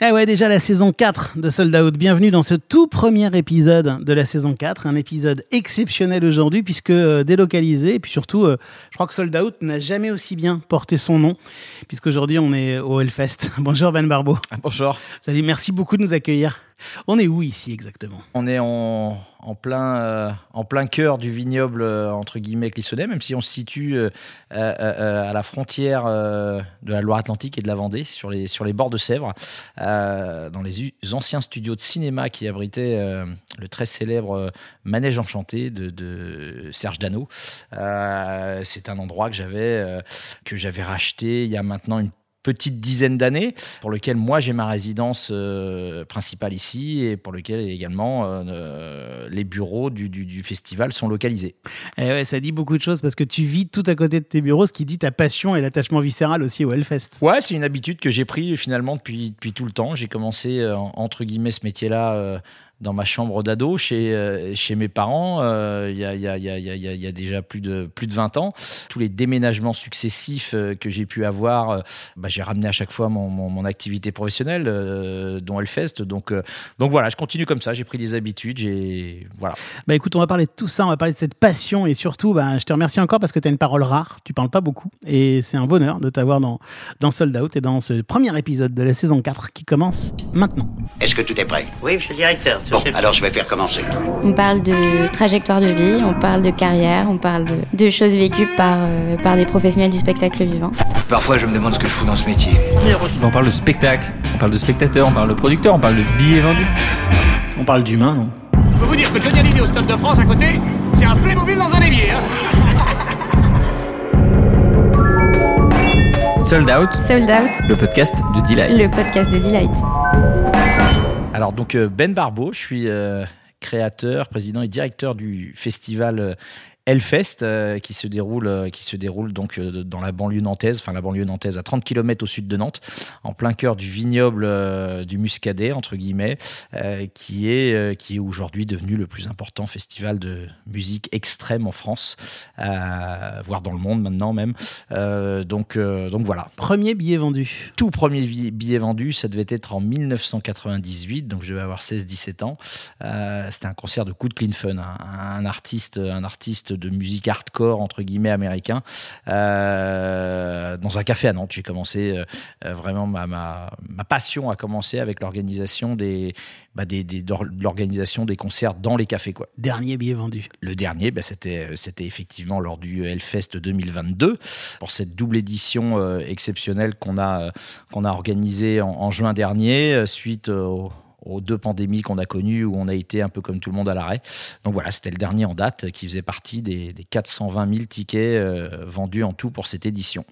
Ah ouais, déjà la saison 4 de Sold Out. Bienvenue dans ce tout premier épisode de la saison 4. Un épisode exceptionnel aujourd'hui puisque euh, délocalisé. Et puis surtout, euh, je crois que Sold Out n'a jamais aussi bien porté son nom puisqu'aujourd'hui on est au Hellfest. Bonjour Ben Barbeau. Bonjour. Salut, merci beaucoup de nous accueillir. On est où ici exactement? On est en, en plein, euh, en plein cœur du vignoble, euh, entre guillemets, clissonnet, même si on se situe euh, à la frontière de la Loire-Atlantique et de la Vendée, sur les, sur les bords de Sèvres, dans les anciens studios de cinéma qui abritaient le très célèbre Manège Enchanté de, Serge Dano. C'est un endroit que j'avais j'avais racheté il y a maintenant une petite dizaine d'années, pour lequel moi j'ai ma résidence euh, principale ici et pour lequel également euh, euh, les bureaux du, festival sont localisés. Et eh ouais, ça dit beaucoup de choses parce que tu vis tout à côté de tes bureaux, ce qui dit ta passion et l'attachement viscéral aussi au Hellfest. Ouais, c'est une habitude que j'ai pris finalement depuis, depuis tout le temps. J'ai commencé entre guillemets ce métier-là dans ma chambre d'ado chez, euh, chez mes parents il y, a, y, a, y, a, déjà plus de, plus de 20 ans. Tous les déménagements successifs euh, que j'ai pu avoir, euh, bah, j'ai ramené à chaque fois mon, mon, activité professionnelle, dont Hellfest. Donc, donc voilà, je continue comme ça, j'ai pris des habitudes. J'ai, voilà. Bah écoute, on va parler de tout ça, on va parler de cette passion et surtout, bah, je te remercie encore parce que tu as une parole rare, tu parles pas beaucoup et c'est un bonheur de t'avoir dans, dans Sold Out et dans ce premier épisode de la saison 4 qui commence maintenant. Est-ce que tout est prêt? Oui, monsieur le directeur. Bon, alors je vais faire commencer. On parle de trajectoire de vie, on parle de carrière, on parle de, choses vécues par, euh, par des professionnels du spectacle vivant. Parfois, je me demande ce que je fous dans ce métier. On parle de spectacle, on parle de spectateur, on parle de producteur, on parle de billets vendus. On parle d'humain, non? Je peux vous dire que Johnny Hallyday au Stade de France à côté, c'est un Playmobil dans un évier. Hein Sold Out. Sold Out. Le podcast de Delight. Le podcast de Delight. Alors donc euh, Ben Barbeau, je suis euh, créateur, président et directeur du festival euh, Hellfest euh, qui se déroule euh, qui se déroule donc euh, dans la banlieue nantaise, enfin la banlieue nantaise à 30 km au sud de Nantes, en plein cœur du vignoble du Muscadet entre guillemets, qui est qui est aujourd'hui devenu le plus important festival de musique extrême en France, voire dans le monde maintenant même. donc donc voilà. Premier billet vendu. Tout premier billet vendu, ça devait être en 1998, donc je devais avoir 16-17 ans. C'était un concert de coup de clean fun, hein. un artiste un artiste de musique hardcore entre guillemets américain euh, dans un café à Nantes. J'ai commencé euh, euh, vraiment ma, ma, passion a commencé avec l'organisation des, bah, des, l'organisation des concerts dans les cafés quoi. Dernier billet vendu. Le dernier, bah, c'était c'était effectivement lors du Hellfest 2022 pour cette double édition exceptionnelle qu'on a qu'on a organisée en, en, juin dernier suite au aux deux pandémies qu'on a connues où on a été un peu comme tout le monde à l'arrêt. Donc voilà, c'était le dernier en date qui faisait partie des, 420 000 tickets euh, vendus en tout pour cette édition.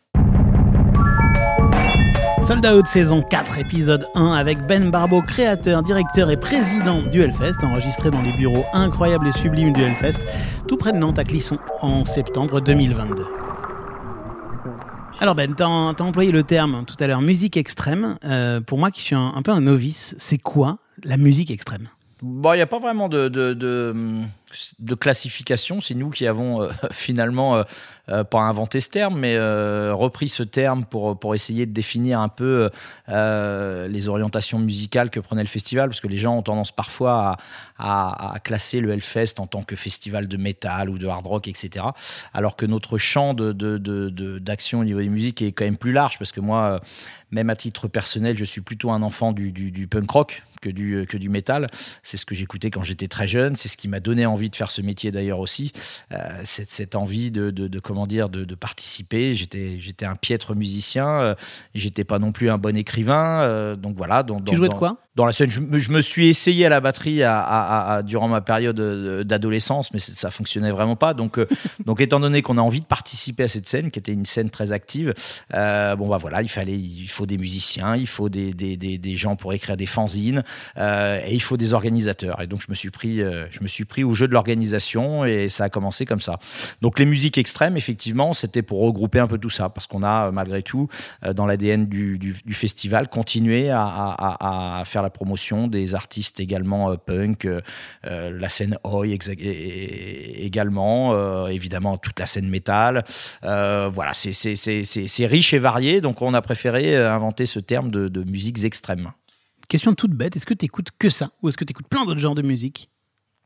Sold Out saison 4, épisode 1 avec Ben Barbeau, créateur, directeur et président du Hellfest, enregistré dans les bureaux incroyables et sublimes du Hellfest, tout près de Nantes à Clisson, en septembre 2022. Alors Ben, tu as, employé le terme tout à l'heure musique extrême. Euh, pour moi qui suis un peu un novice, c'est quoi la musique extrême Bon, il n'y a pas vraiment de, classification. C'est nous qui avons euh, finalement euh, euh, pas inventé ce terme, mais repris ce terme pour, pour essayer de définir un peu les orientations musicales que prenait le festival, parce que les gens ont tendance parfois à, classer le Hellfest en tant que festival de métal ou de hard rock, etc. Alors que notre champ d'action au niveau des musiques est quand même plus large, parce que moi, même à titre personnel, je suis plutôt un enfant du punk rock que du, que du métal. C'est ce que j'écoutais quand j'étais très jeune. C'est ce qui m'a donné envie de faire ce métier d'ailleurs aussi. Euh, cette, cette, envie de, de, comment dire, de, de participer. J'étais, j'étais un piètre musicien. Euh, j'étais pas non plus un bon écrivain. Euh, donc voilà. Dans, tu jouais de quoi? Dans la scène. Je, me suis essayé à la batterie durant ma période d'adolescence, mais ça fonctionnait vraiment pas. Donc, donc étant donné qu'on a envie de participer à cette scène, qui était une scène très active, bon bah voilà, il fallait, il faut des musiciens, il faut des, gens pour écrire des fanzines, euh, et il faut des organisateurs. Et donc je me suis pris, euh, je me suis pris au jeu de l'organisation et ça a commencé comme ça. Donc les musiques extrêmes, effectivement, c'était pour regrouper un peu tout ça, parce qu'on a malgré tout dans l'ADN du, festival continué à, à, la promotion des artistes également punk, euh, la scène oi également, évidemment toute la scène métal. voilà, c'est riche et varié, donc on a préféré inventer ce terme de, de musiques extrêmes. question toute bête, est-ce que tu écoutes que ça ou est-ce que tu écoutes plein d'autres genres de musique?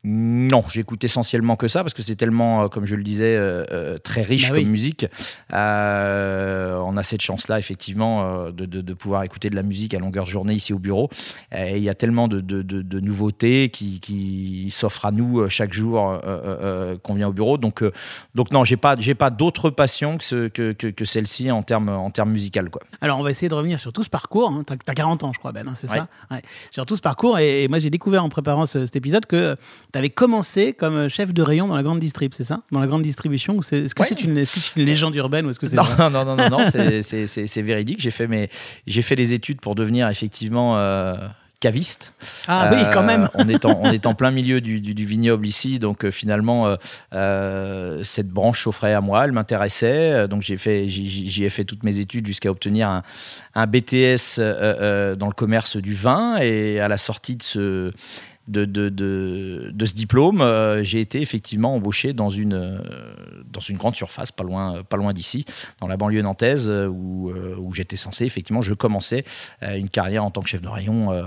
Non, j'écoute essentiellement que ça parce que c'est tellement, euh, comme je le disais, euh, euh, très riche Bah oui. comme musique. Euh, on a cette chance-là, effectivement, de, de- de pouvoir écouter de la musique à longueur de journée ici au bureau. Et il y a tellement de, nouveautés qui, qui s'offrent à nous chaque jour euh, qu'on vient au bureau. Donc, donc non, j'ai pas, j'ai pas d'autres passions que, ce- que, que, que celle-ci en termes en termes musicales, quoi. Alors, on va essayer de revenir sur tout ce parcours. Hein. T'as as 40 ans, je crois, Ben, hein, c'est Ouais. ça? Ouais. Sur tout ce parcours. Et, et moi, j'ai découvert en préparant ce- cet épisode que tu avais commencé comme chef de rayon dans la grande distrib, c'est ça? Dans la grande distribution Est-ce que Ouais. c'est une, légende urbaine ou est-ce que c'est Non, non, non, non, non, c'est- véridique. J'ai fait, mes, fait les études pour devenir effectivement euh, caviste. Ah oui, quand Euh, même. on, est en, on est en plein milieu du, du- du vignoble ici, donc euh, finalement, euh, euh, cette branche s'offrait à moi, elle m'intéressait. euh, donc j'ai fait, j'y- ai fait toutes mes études jusqu'à obtenir un, un BTS euh, euh, dans le commerce du vin. Et à la sortie de ce, de, de, de, de ce diplôme, euh, j'ai été effectivement embauché dans une, euh, dans une grande surface, pas loin, pas loin d'ici, dans la banlieue nantaise, euh, où, euh, où j'étais censé, effectivement, je commençais euh, une carrière en tant que chef de rayon euh,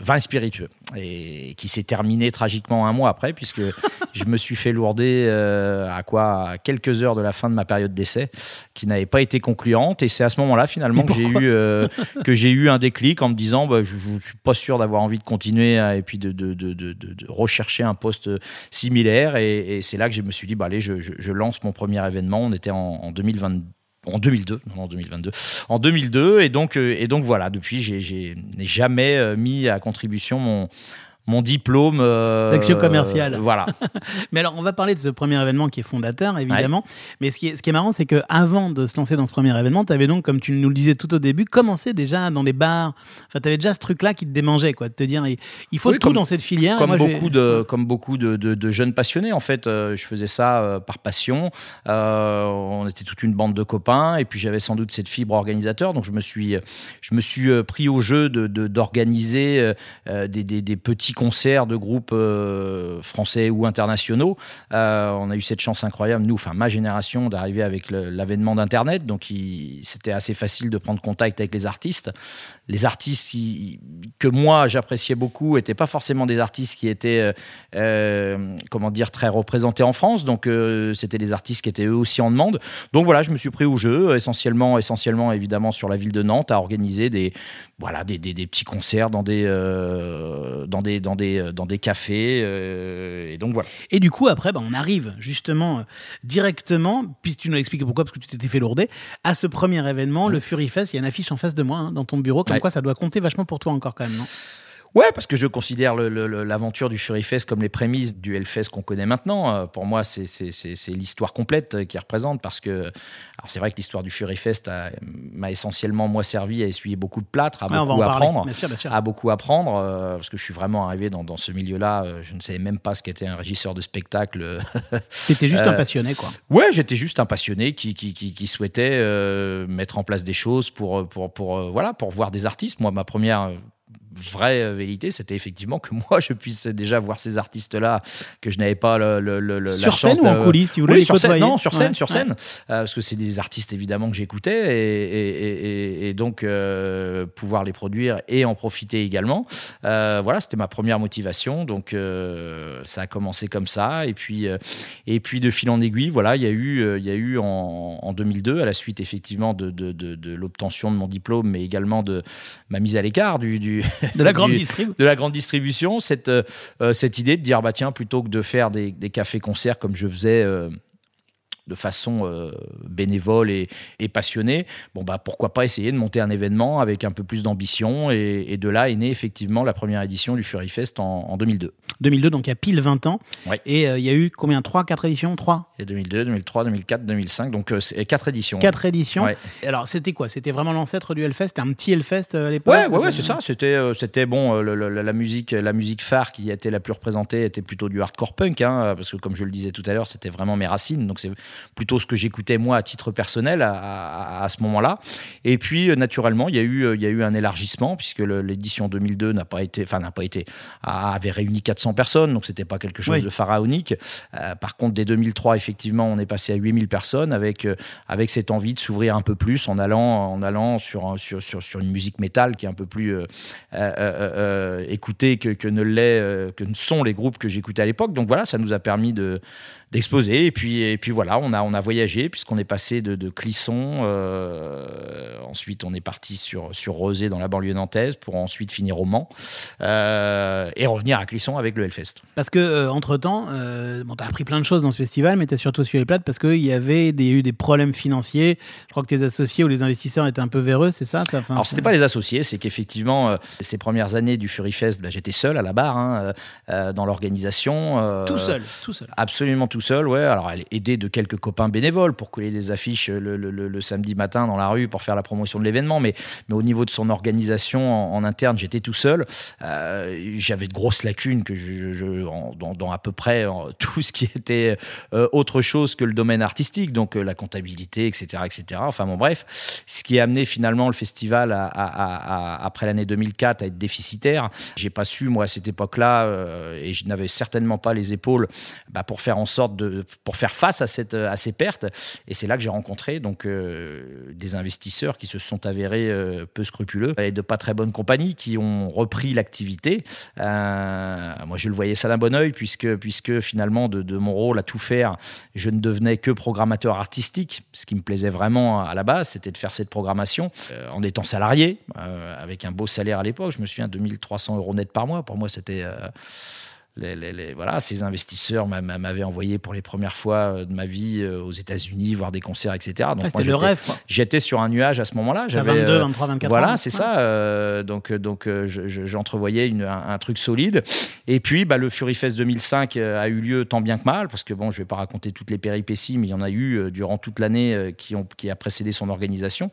vin et spiritueux, et qui s'est terminée tragiquement un mois après, puisque je me suis fait lourder euh, à quoi à quelques heures de la fin de ma période d'essai, qui n'avait pas été concluante, et c'est à ce moment-là, finalement, que j'ai eu, euh, que j'ai eu un déclic en me disant, bah, je ne suis pas sûr d'avoir envie de continuer à- puis de, de, rechercher un poste similaire. Et, c'est là que je me suis dit, bah, allez, je, lance mon premier événement. On était en, en 2022. En 2002, non, en 2022. En 2002, et donc, voilà, depuis, j'ai- jamais euh, mis à contribution mon, mon diplôme. euh, D'action commerciale. voilà. Mais alors, on va parler de ce premier événement qui est fondateur, évidemment. Mais ce qui est, ce qui est marrant, c'est que avant de se lancer dans ce premier événement, tu avais donc, comme tu nous le disais tout au début, commencé déjà dans les bars. Enfin, tu avais déjà ce truc-là qui te démangeait, quoi, de te dire, il faut Oui, tout comme- dans cette filière. comme moi, beaucoup de comme beaucoup de, de- de jeunes passionnés en fait euh, je faisais ça euh, par passion Euh, on était toute une bande de copains et puis j'avais sans doute cette fibre organisateur donc je me suis je me suis euh, pris au jeu de de- d'organiser euh, euh, des, des- des petits concerts de groupes euh, français ou internationaux. Euh, on a eu cette chance incroyable nous enfin ma génération d'arriver avec l'avènement d'internet. Donc c'était assez facile de prendre contact avec les artistes les artistes qui- que moi j'appréciais beaucoup n'étaient pas forcément des artistes qui étaient euh, euh, comment dire très représentés en France. Donc euh, c'était des artistes qui étaient eux aussi en demande. Donc voilà je me suis pris au jeu essentiellement essentiellement évidemment sur la ville de Nantes à organiser des voilà des, des- des petits concerts dans des euh, dans des dans des dans des cafés et donc voilà. Et du coup, après, bah, on arrive justement directement, puisque tu nous as expliqué pourquoi, parce que tu t'étais fait lourder, à ce premier événement, le Fury Fest. Il y a une affiche en face de moi, hein, dans ton bureau, comme Ouais. quoi ça doit compter vachement pour toi encore quand même, non? Ouais, parce que je considère l'aventure du Fury Fest comme les prémices du Hellfest qu'on connaît maintenant. Euh, Pour moi, c'est- l'histoire complète euh, qui représente parce que, alors c'est vrai que l'histoire du Fury Fest m'a essentiellement moi servi à essuyer beaucoup de plâtre, à Ouais, beaucoup apprendre, Bien sûr, bien sûr. à beaucoup apprendre, euh, parce que je suis vraiment arrivé dans, dans ce milieu-là. euh, Je ne savais même pas ce qu'était un régisseur de spectacle. T'étais juste un passionné, quoi. Ouais, j'étais juste un passionné qui, qui, qui, qui souhaitait mettre en place des choses pour, pour, pour, voilà, pour voir des artistes. Moi, ma première vraie euh, vérité, c'était effectivement que moi, je puisse déjà voir ces artistes-là que je n'avais pas le, le- le- la Sur chance scène ou en coulisses, tu voulais Oui, les sur scène, non, sur scène, Ouais, sur ouais. scène, Euh, parce que c'est des artistes évidemment que j'écoutais et, et, et- et donc euh, pouvoir les produire et en profiter également. Euh, voilà, c'était ma première motivation, donc ça a commencé comme ça et puis et puis de fil en aiguille, voilà, il y a eu il y a eu en, en 2002 à la suite effectivement de, de, de- de l'obtention de mon diplôme, mais également de ma mise à l'écart du, du De la grande du- distrib. de la grande distribution, cette, euh, euh, cette idée de dire, bah tiens, plutôt que de faire des, des cafés-concerts comme je faisais euh, de façon euh, bénévole et, et passionnée, bon bah pourquoi pas essayer de monter un événement avec un peu plus d'ambition et, et de là est née effectivement la première édition du Fury Fest en, en 2002. 2002, donc il y a pile 20 ans. Ouais. Et euh, il y a eu combien? 3, 4 éditions? 3 Et 2002, 2003, 2004, 2005, donc euh, c'est quatre éditions. 4 éditions. Ouais. Alors, c'était quoi? C'était vraiment l'ancêtre du Hellfest? Un petit Hellfest à l'époque? Ouais, ouais, ouais, c'est ça. C'était, c'était bon. le- le- la musique, la musique phare qui était la plus représentée était plutôt du hardcore punk, hein, parce que comme je le disais tout à l'heure, c'était vraiment mes racines. Donc c'est plutôt ce que j'écoutais moi à titre personnel à, à- à ce moment-là. Et puis euh, naturellement, il y a eu, euh, il y a eu un élargissement puisque l'édition 2002 n'a pas été, enfin n'a pas été, avait réuni 400 personnes, donc c'était pas quelque chose Oui. de pharaonique. Euh, par contre, dès 2003, effectivement, on est passé à 8000 personnes avec euh, avec cette envie de s'ouvrir un peu plus en allant en allant sur sur sur, sur une musique métal qui est un peu plus euh, écoutée que, que ne l'est que ne sont les groupes que j'écoutais à l'époque. Donc voilà, ça nous a permis de d'exploser et puis et puis voilà on a on a voyagé puisqu'on est passé de, de Clisson euh, ensuite on est parti sur sur Rosé dans la banlieue nantaise pour ensuite finir au Mans euh, et revenir à Clisson avec le Hellfest Parce que entre temps, bon, t'as appris plein de choses dans ce festival, mais t'as surtout su les plates parce qu'il y avait des, eu des problèmes financiers. Je crois que tes associés ou les investisseurs étaient un peu véreux, c'est ça? Enfin, Alors, c'était pas les associés, c'est qu'effectivement, euh, ces premières années du Fury Fest, bah, j'étais seul à la barre, hein, euh, euh, dans l'organisation. euh, tout seul, tout seul. Absolument tout seul, ouais. Alors, elle est aidée de quelques copains bénévoles pour coller des affiches le, le- samedi matin dans la rue pour faire la promotion de l'événement. Mais, mais au niveau de son organisation en, interne, j'étais tout seul. Euh, J'avais de grosses lacunes que je, dans, à peu près tout ce qui était euh, autre chose que le domaine artistique, donc euh, la comptabilité, etc., etc. Enfin bon, bref, ce qui a amené finalement le festival après l'année 2004 à être déficitaire. J'ai pas su moi à cette époque-là euh, et je n'avais certainement pas les épaules bah, pour faire en sorte pour faire face à cette à ces pertes. Et c'est là que j'ai rencontré donc euh, des investisseurs qui se sont avérés euh, peu scrupuleux et de pas très bonne compagnie qui ont repris l'activité. Euh, moi, je le voyais ça d'un bon oeil puisque puisque finalement de, de mon rôle à tout faire, je ne devenais que programmateur artistique. Ce qui me plaisait vraiment à la base, c'était de faire cette programmation en étant salarié avec un beau salaire à l'époque. Je me souviens 2300 euros net par mois. Pour moi, c'était les, les- les- voilà, ces investisseurs m'a- m'a- m'avaient envoyé pour les premières fois euh, de ma vie euh, aux États-Unis voir des concerts, etc. Donc Ouais, moi, c'était le j'étais- rêve. J'étais sur un nuage à ce moment-là. J'avais 22, euh, 23, 24 voilà, ans. c'est Ouais. ça. euh, donc, donc je- je- j'entrevoyais un, un truc solide. Et puis, bah, le Fury Fest 2005 euh, a eu lieu tant bien que mal, parce que bon, je vais pas raconter toutes les péripéties, mais il y en a eu durant toute l'année qui, ont, qui a précédé son organisation.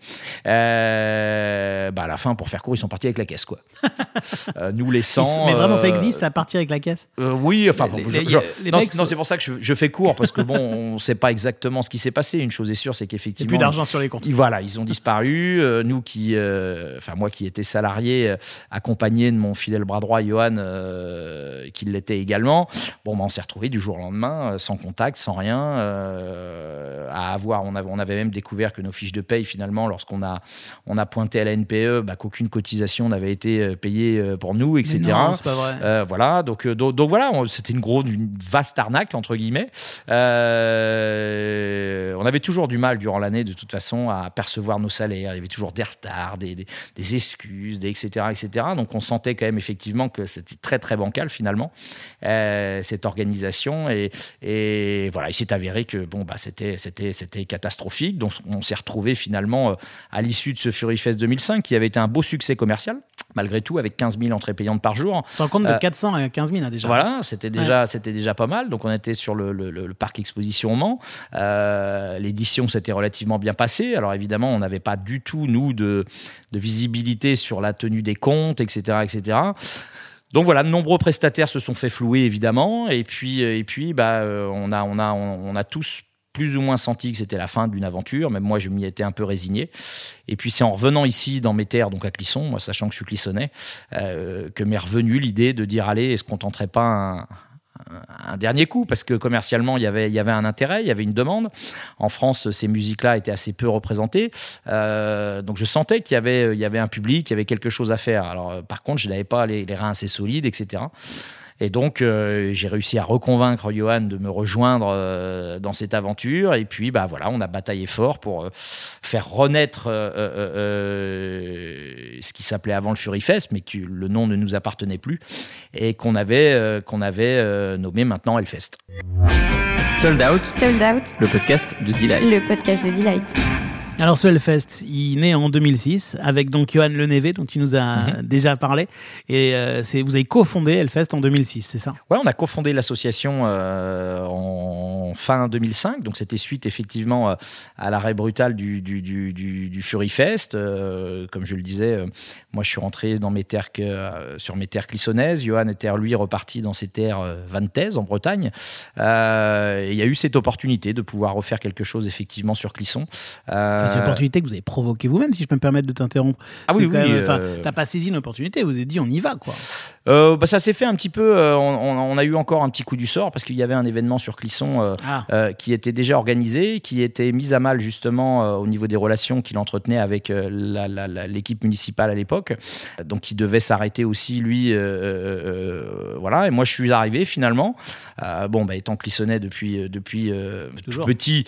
Euh, bah, à la fin, pour faire court, ils sont partis avec la caisse, quoi. Euh, nous laissant. Mais vraiment, ça existe, ça partir avec la caisse? Euh, oui, enfin, Les- bon, les- je- je- les non, mecs c'est- non, se- c'est pour ça que je, je fais court parce que bon, on ne sait pas exactement ce qui s'est passé. Une chose est sûre, c'est Il n'y a qu'effectivement, plus d'argent sur les comptes. ils- Voilà, ils ont disparu. Euh, nous qui, euh, enfin moi qui étais salarié, accompagné de mon fidèle bras droit Johan, qui l'était également. Bon, bah, on s'est retrouvé du jour au lendemain, sans contact, sans rien, à avoir. On avait, on avait même découvert que nos fiches de paye finalement, lorsqu'on a, on a pointé à la NPE, bah, qu'aucune cotisation n'avait été payée pour nous, etc. Non, c'est pas vrai. Voilà, donc, donc, donc voilà, c'était une grosse, une vaste arnaque entre guillemets. Euh, on avait toujours du mal durant l'année, de toute façon, à percevoir nos salaires. Il y avait toujours des retards, des, excuses, etc., etc. Donc on sentait quand même effectivement que c'était très très bancal finalement euh, cette organisation et, voilà, il s'est avéré que bon bah c'était c'était c'était catastrophique. Donc on s'est retrouvé finalement euh, à l'issue de ce Fury Fest 2005 qui avait été un beau succès commercial malgré tout avec 15 000 entrées payantes par jour. Tu compte de Euh, 400 à 15 000 hein, déjà. Voilà, c'était déjà, c'était déjà pas mal. Donc on était sur le, le- le- le parc exposition au Mans. Euh, L'édition s'était relativement bien passée. Alors évidemment, on n'avait pas du tout nous de, de visibilité sur la tenue des comptes, etc., etc. Donc voilà, de nombreux prestataires se sont fait flouer évidemment, et puis et puis bah euh, on a on a on, on a tous plus ou moins senti que c'était la fin d'une aventure. Même moi, je m'y étais un peu résigné. Et puis c'est en revenant ici dans mes terres, donc à Clisson, moi sachant que je suis clissonnais, euh, que m'est revenue l'idée de dire allez, est-ce qu'on tenterait pas un, dernier coup? Parce que commercialement il y avait y avait un intérêt il y avait une demande en France ces musiques là étaient assez peu représentées Euh, donc je sentais qu'il y avait y avait un public il y avait quelque chose à faire alors par contre je n'avais pas les reins assez solides etc et donc, euh, j'ai réussi à reconvaincre Johan de me rejoindre euh, dans cette aventure. Et puis, bah voilà, on a bataillé fort pour euh, faire renaître euh, euh, euh, ce qui s'appelait avant le Fury Fest, mais que le nom ne nous appartenait plus, et qu'on avait, euh, qu'on avait euh, nommé maintenant Hellfest. Sold Out, Sold Out, le podcast de Delight. le podcast de Delight. Alors ce Hellfest, il naît en 2006 avec donc Johan Lenevé dont tu nous as Mhm. déjà parlé et euh, c'est vous avez cofondé Hellfest en 2006, c'est ça? Ouais, on a cofondé l'association euh, en fin 2005. Donc c'était suite effectivement à l'arrêt brutal du, du, du, du Fury Fest. comme je le disais, moi je suis rentré dans mes terres sur mes terres clissonnaises. Johan était lui reparti dans ses terres vantaises en Bretagne. il y a eu cette opportunité de pouvoir refaire quelque chose effectivement sur Clisson. c'est une opportunité que vous avez provoquée vous-même, si je peux me permettre de t'interrompre. Ah oui, oui. T'as pas saisi une opportunité, vous avez dit on y va quoi. bah, ça s'est fait un petit peu. on, a eu encore un petit coup du sort parce qu'il y avait un événement sur Clisson ah. qui était déjà organisé, qui était mis à mal justement au niveau des relations qu'il entretenait avec l'équipe municipale à l'époque. Donc il devait s'arrêter aussi lui. voilà. Et moi je suis arrivé finalement. bon, bah, étant clissonnais depuis depuis tout petit,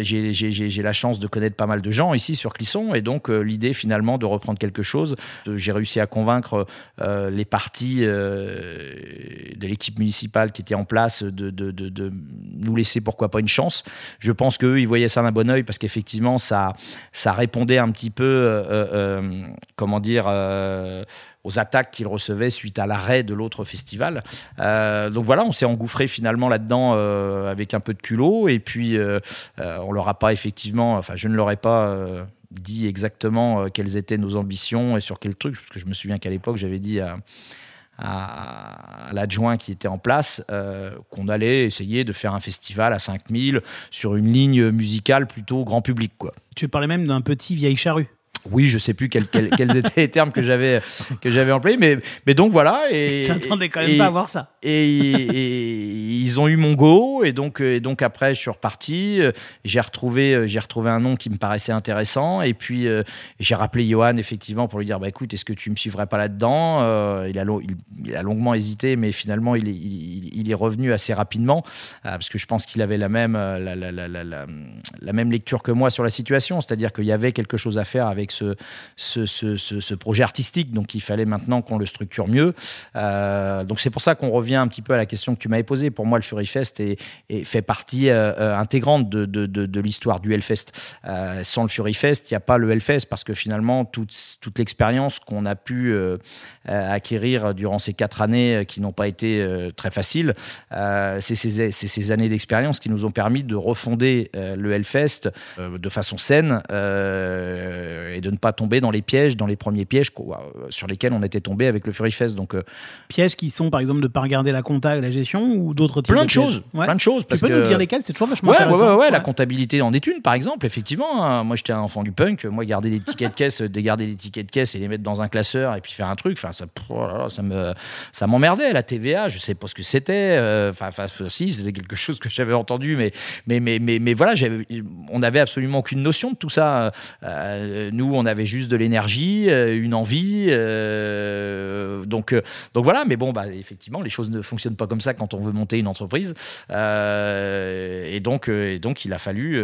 j'ai la chance de connaître pas mal de gens ici sur Clisson et donc l'idée finalement de reprendre quelque chose. J'ai réussi à convaincre les partis de l'équipe municipale qui était en place de, de, de, nous laisser pourquoi pas une chance. Je pense qu'eux, ils voyaient ça d'un bon oeil parce qu'effectivement, ça, ça répondait un petit peu, euh, euh, comment dire, euh, aux attaques qu'ils recevaient suite à l'arrêt de l'autre festival. donc voilà, on s'est engouffré finalement là-dedans avec un peu de culot et puis on leur a pas effectivement, enfin je ne leur ai pas dit exactement quelles étaient nos ambitions et sur quel truc, parce que je me souviens qu'à l'époque j'avais dit à l'adjoint qui était en place euh, qu'on allait essayer de faire un festival à 5000 sur une ligne musicale plutôt grand public. Tu parlais même d'un petit vieille charrue. Oui, je sais plus quels, quels, étaient les termes que j'avais que j'avais employés, mais mais donc voilà. Et j'attendais quand même pas à voir ça. Et, ils ont eu mon go, et donc et donc après je suis reparti. J'ai retrouvé j'ai retrouvé un nom qui me paraissait intéressant, et puis euh, j'ai rappelé Johan effectivement pour lui dire bah écoute, est-ce que tu me suivrais pas là-dedans euh, il, a il, a longuement hésité, mais finalement il est il, est revenu assez rapidement euh, parce que je pense qu'il avait la même la, la, la, la, même lecture que moi sur la situation, c'est-à-dire qu'il y avait quelque chose à faire avec ce, ce, projet artistique. Donc il fallait maintenant qu'on le structure mieux. Euh, donc c'est pour ça qu'on revient un petit peu à la question que tu m'avais posée. Pour moi, le Fury Fest est, fait partie euh, euh, intégrante de, l'histoire du Hellfest. sans le Fury Fest, il n'y a pas le Hellfest parce que finalement, toute, toute l'expérience qu'on a pu acquérir durant ces quatre années qui n'ont pas été très faciles, c'est ces, ces, années d'expérience qui nous ont permis de refonder le Hellfest de façon saine et de ne pas tomber dans les pièges, dans les premiers pièges sur lesquels on était tombé avec le Fury Fest. Donc, euh, pièges qui sont par exemple de ne pas regarder la compta et la gestion ou d'autres types plein de, choses, plein de choses. Tu peux nous dire lesquels C'est toujours vachement ouais, intéressant. Ouais, ouais, la comptabilité en est une, par exemple, effectivement. Hein. moi, j'étais un enfant du punk. Moi, garder des tickets de caisse, dégarder des tickets de caisse et les mettre dans un classeur et puis faire un truc, enfin, ça, oh ça me, ça m'emmerdait. La TVA, je sais pas ce que c'était. Euh, enfin, si, c'était quelque chose que j'avais entendu, mais, mais, mais, mais, mais voilà, on n'avait absolument aucune notion de tout ça. Euh, nous, on avait juste de l'énergie, euh, une envie. Euh, donc, euh, donc voilà, mais bon, bah, effectivement, les choses ne fonctionnent pas comme ça quand on veut monter une entreprise. et, donc, et donc, il a fallu,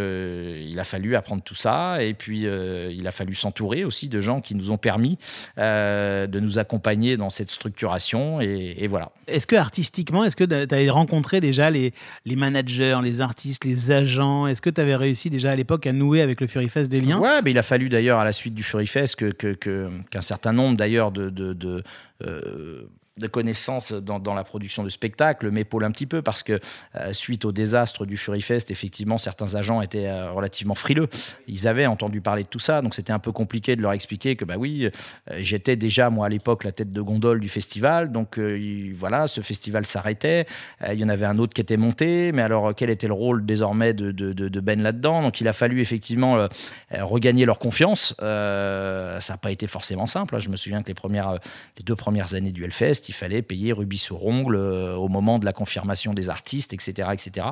il a fallu apprendre tout ça. Et puis, il a fallu s'entourer aussi de gens qui nous ont permis de nous accompagner dans cette structuration. Et, voilà. Est-ce que artistiquement, est-ce que tu avais rencontré déjà les, les managers, les artistes, les agents? Est-ce que tu avais réussi déjà à l'époque à nouer avec le Fury Fest des liens? Ouais, mais il a fallu d'ailleurs à la suite du Fury Fest qu'un que, certain nombre d'ailleurs de, de, euh, de connaissances dans, la production de spectacles m'épaule un petit peu parce que euh, suite au désastre du Fury Fest, effectivement, certains agents étaient euh, relativement frileux. Ils avaient entendu parler de tout ça, donc c'était un peu compliqué de leur expliquer que bah oui, euh, j'étais déjà moi à l'époque la tête de gondole du festival, donc voilà, ce festival s'arrêtait. il y en avait un autre qui était monté, mais alors quel était le rôle désormais de, de, de Ben là-dedans? Donc il a fallu effectivement regagner leur confiance. ça n'a pas été forcément simple. Hein. Je me souviens que les premières, les deux premières années du Hellfest il fallait payer rubis sur ongle euh, au moment de la confirmation des artistes, etc. etc.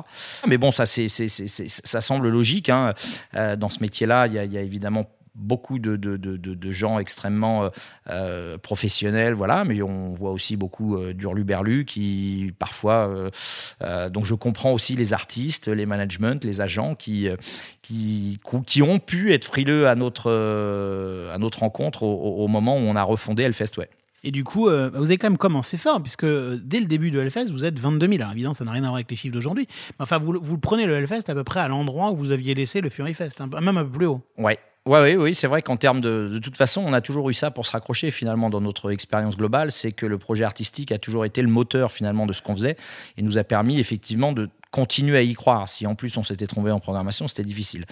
Mais bon, ça, semble logique. Hein. Euh, dans ce métier-là, il y, a évidemment beaucoup de, gens extrêmement euh, professionnels, voilà, mais on voit aussi beaucoup euh, d'urluberlus qui parfois, donc je comprends aussi les artistes, les managements, les agents qui, ont pu être frileux à notre, à notre rencontre au, moment où on a refondé Hellfest, ouais. Et du coup, euh, bah, vous avez quand même commencé fort, puisque euh, dès le début de Hellfest, vous êtes 22 000. Alors évidemment, ça n'a rien à voir avec les chiffres d'aujourd'hui. Mais enfin, vous, vous prenez le Hellfest à peu près à l'endroit où vous aviez laissé le Fury Fest, même un peu plus haut. Ouais. Ouais, oui, oui, c'est vrai qu'en termes de, de toute façon, on a toujours eu ça pour se raccrocher finalement dans notre expérience globale, c'est que le projet artistique a toujours été le moteur finalement de ce qu'on faisait et nous a permis effectivement de continuer à y croire. Si en plus on s'était trompé en programmation, c'était difficile.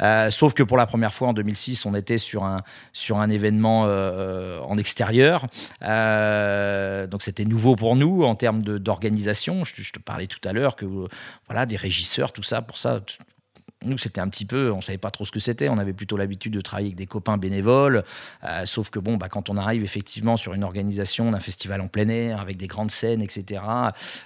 Euh, sauf que pour la première fois en 2006, on était sur un, sur un événement euh, en extérieur. Euh, donc c'était nouveau pour nous en termes d'organisation. Je, je te parlais tout à l'heure que voilà, des régisseurs, tout ça, pour ça. Nous, c'était un petit peu, on savait pas trop ce que c'était. On avait plutôt l'habitude de travailler avec des copains bénévoles. Euh, sauf que bon, bah, quand on arrive effectivement sur une organisation d'un festival en plein air avec des grandes scènes, etc.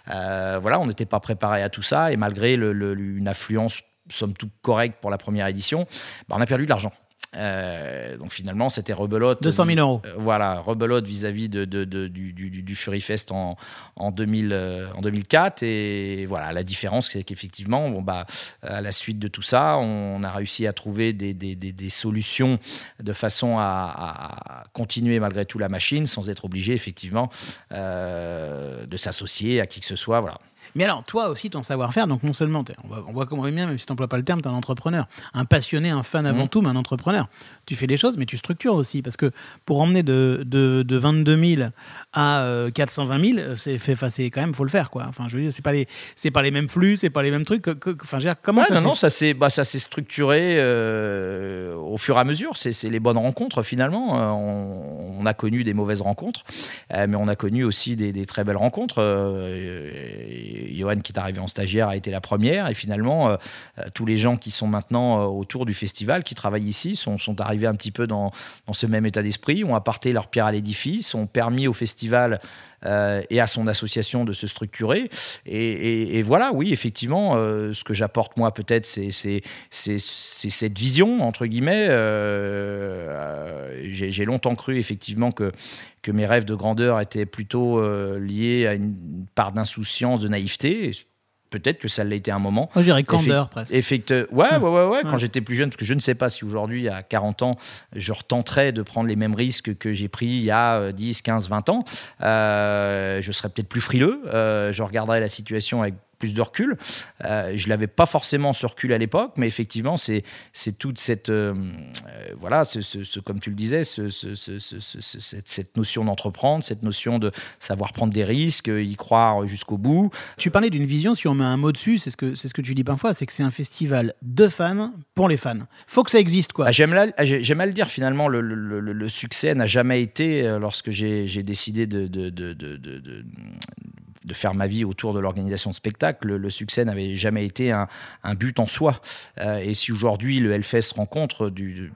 euh, voilà, on n'était pas préparé à tout ça. Et malgré une affluence somme toute correcte pour la première édition, bah, on a perdu de l'argent. Euh, donc finalement, c'était rebelote. 200 000 euros. Euh, voilà, rebelote vis-à-vis de, de- de- du, du, du Fury Fest en, en, 2000, euh, en 2004. Et voilà, la différence, c'est qu'effectivement, bon, bah, à la suite de tout ça, on a réussi à trouver des, des- des- des solutions de façon à, à continuer malgré tout la machine sans être obligé, effectivement, de s'associer à qui que ce soit. Voilà. Mais alors, toi aussi, ton savoir-faire, donc non seulement, on voit, on voit comment bien, même si tu n'emploies pas le terme, tu es un entrepreneur. Un passionné, un fan avant Mhm. tout, mais un entrepreneur. Tu fais des choses, mais tu structures aussi. Parce que pour emmener de, de, de 22 000 à euh, 420 000, c'est fait, enfin, c'est quand même, faut le faire. Quoi. Enfin, je veux dire, c'est pas, les- c'est pas les mêmes flux, c'est pas les mêmes trucs. que- que- Enfin, je veux dire, comment ça non, s'est non, ça s'est bah, ça s'est structuré euh, au fur et à mesure. C'est les bonnes rencontres finalement. Euh, on, on a connu des mauvaises rencontres, euh, mais on a connu aussi des, des très belles rencontres. Euh, Johan qui est arrivé en stagiaire a été la première, et finalement euh, euh, tous les gens qui sont maintenant euh, autour du festival, qui travaillent ici, sont, sont arrivés un petit peu dans, ce même état d'esprit, ont apporté leur pierre à l'édifice, ont permis au festival euh, et à son association de se structurer. Et, voilà, oui, effectivement, euh, ce que j'apporte moi peut-être, c'est cette vision, entre guillemets. Euh, J'ai longtemps cru effectivement que, mes rêves de grandeur étaient plutôt liés à une part d'insouciance, de naïveté. Et Peut-être que ça l'a été un moment. Moi, je dirais candeur, presque. Effect... Ouais, ouais, ouais, ouais. Ouais. Quand j'étais plus jeune, parce que je ne sais pas si aujourd'hui, à 40 ans, je retenterais de prendre les mêmes risques que j'ai pris il y a euh, 10, 15, 20 ans. Euh, je serais peut-être plus frileux. Euh, je regarderais la situation avec plus de recul. Euh, je l'avais pas forcément ce recul à l'époque, mais effectivement, c'est c'est toute cette euh, euh, voilà, ce, ce- ce- comme tu le disais, ce- ce- ce- ce- ce- ce- cette, cette notion d'entreprendre, cette notion de savoir prendre des risques, y croire jusqu'au bout. Tu parlais d'une vision, si on met un mot dessus, c'est ce que, c'est ce que tu dis parfois, c'est que c'est un festival de fans pour les fans. Faut que ça existe, quoi. Ah, J'aime la- ah, j'ai- j'aime à le dire, finalement, le, le- le- le succès n'a jamais été, lorsque j'ai j'ai décidé de, de, de, de- de- faire ma vie autour de l'organisation de spectacles, le, succès n'avait jamais été un, un but en soi. Euh, et si aujourd'hui le Hellfest rencontre du,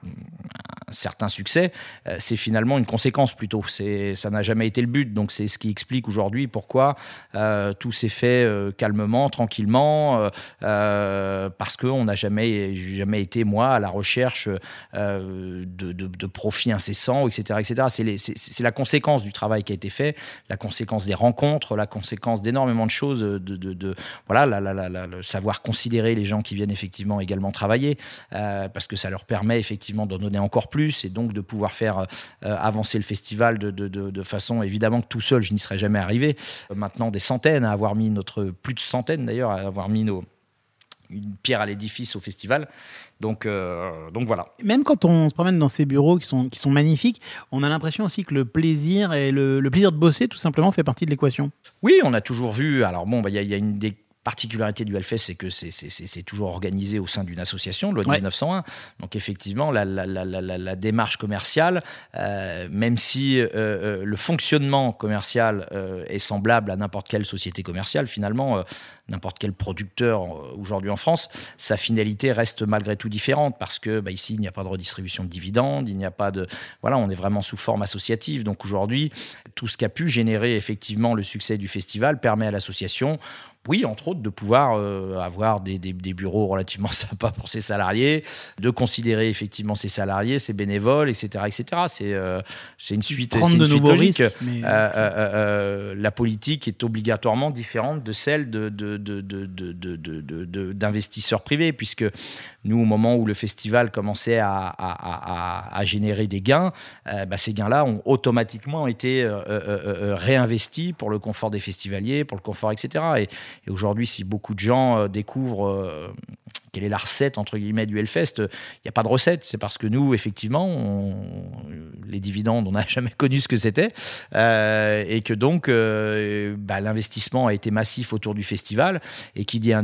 un certain succès, euh, c'est finalement une conséquence plutôt. Ça n'a jamais été le but. Donc c'est ce qui explique aujourd'hui pourquoi euh, tout s'est fait euh, calmement, tranquillement, parce qu'on n'a jamais, jamais été, moi, à la recherche de, de, de profits incessants, etc. etc. C'est c'est la conséquence du travail qui a été fait, la conséquence des rencontres, la conséquence d'énormément de choses, de, de- voilà, la- la- le savoir considérer les gens qui viennent effectivement également travailler, parce que ça leur permet effectivement d'en donner encore plus et donc de pouvoir faire euh, avancer le festival de, de- de- de façon évidemment que tout seul, je n'y serais jamais arrivé. Euh, maintenant, des centaines à avoir mis notre, plus de centaines d'ailleurs, à avoir mis nos, une pierre à l'édifice au festival. Donc, euh, donc voilà. Même quand on se promène dans ces bureaux qui sont, qui sont magnifiques, on a l'impression aussi que le plaisir et le, le plaisir de bosser, tout simplement, fait partie de l'équation. Oui, on a toujours vu. Alors bon, bah, il y, a- il y a une des particularités du Hellfest, c'est que c'est- c'est c'est- c'est toujours organisé au sein d'une association, loi Ouais. 1901. Donc effectivement, la, la- la- démarche commerciale, euh, même si euh, euh, le fonctionnement commercial euh, est semblable à n'importe quelle société commerciale, finalement, n'importe quel producteur aujourd'hui en France, sa finalité reste malgré tout différente parce que bah, ici, il n'y a pas de redistribution de dividendes, il n'y a pas de... Voilà, on est vraiment sous forme associative. Donc aujourd'hui, tout ce qui a pu générer effectivement le succès du festival permet à l'association oui, entre autres, de pouvoir euh, avoir des, bureaux relativement sympas pour ses salariés, de considérer effectivement ses salariés, ses bénévoles, etc. etc. Euh, c'est une suite, une de suite logique. Euh, la politique est obligatoirement différente de celle d'investisseurs privés, puisque nous, au moment où le festival commençait à, générer des gains, euh, bah, ces gains-là ont automatiquement été euh, euh, réinvestis pour le confort des festivaliers, pour le confort, etc. Et, aujourd'hui, si beaucoup de gens découvrent quelle est la recette entre guillemets du Hellfest Il n'y a pas de recette. C'est parce que nous, effectivement, les dividendes, on n'a jamais connu ce que c'était, euh, et que donc euh, bah, l'investissement a été massif autour du festival. Et qui dit, euh,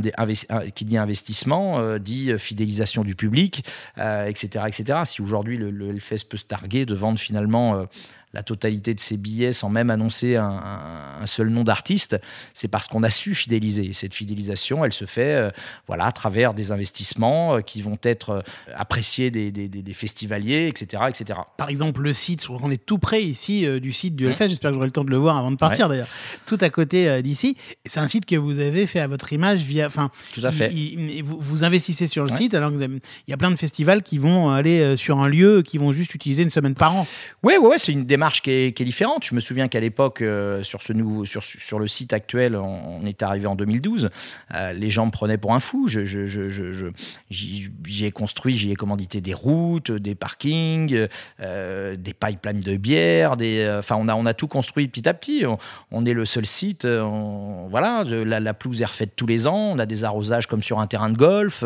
investissement dit fidélisation du public, etc., etc. Si aujourd'hui le, le Hellfest peut se targuer de vendre finalement la totalité de ses billets sans même annoncer un, un- un seul nom d'artiste, c'est parce qu'on a su fidéliser. Et cette fidélisation, elle se fait euh, voilà, à travers des investissements euh, qui vont être euh, appréciés des, des- des- des festivaliers, etc., etc. Par exemple, le site, qu'on est tout près ici du site du. Hellfest. J'espère que j'aurai le temps de le voir avant de partir d'ailleurs. Tout à côté d'ici. C'est un site que vous avez fait à votre image via. Enfin, Tout à fait. il- il- vous, vous investissez sur le Ouais. site alors qu'il y a plein de festivals qui vont aller sur un lieu, qui vont juste utiliser une semaine par an. Oui, ouais, ouais, c'est une démarche qui est, qui est différente. Je me souviens qu'à l'époque, euh, sur, ce nouveau, sur, sur le site actuel, on, on est arrivé en 2012. euh, les gens me prenaient pour un fou. Je, j'y, ai construit, j'y ai commandité des routes, des parkings, euh, des pipelines de bière. Des, euh, enfin, on a, on a tout construit petit à petit. On, on est le seul site. on- voilà, la, la pelouse est refaite tous les ans. On a des arrosages comme sur un terrain de golf.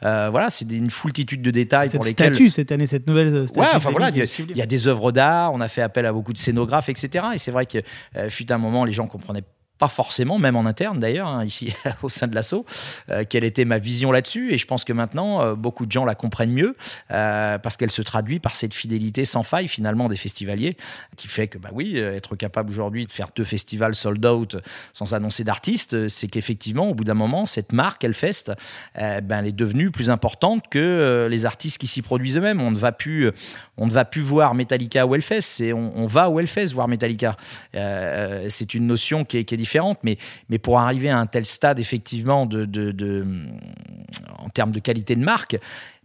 voilà, c'est une foultitude de détails Cette pour lesquels. statue cette année, cette nouvelle statue. Ouais, enfin voilà, il y, y a des œuvres d'art, on a fait appel à beaucoup de scénographes, etc. Et c'est vrai que euh, fut un moment, les gens comprenaient pas forcément, même en interne d'ailleurs, hein, ici au sein de l'assaut, euh, quelle était ma vision là-dessus? Et je pense que maintenant, euh, beaucoup de gens la comprennent mieux euh, parce qu'elle se traduit par cette fidélité sans faille finalement des festivaliers, qui fait que, bah oui, être capable aujourd'hui de faire deux festivals sold out sans annoncer d'artistes, euh, c'est qu'effectivement, au bout d'un moment, cette marque Hellfest, ben, elle est devenue plus importante que les artistes qui s'y produisent eux-mêmes. On ne va plus, on ne va plus voir Metallica au Hellfest, c'est on, on va au Hellfest voir Metallica. C'est une notion qui est, qui est différente, mais, mais pour arriver à un tel stade, effectivement, en termes de qualité de marque,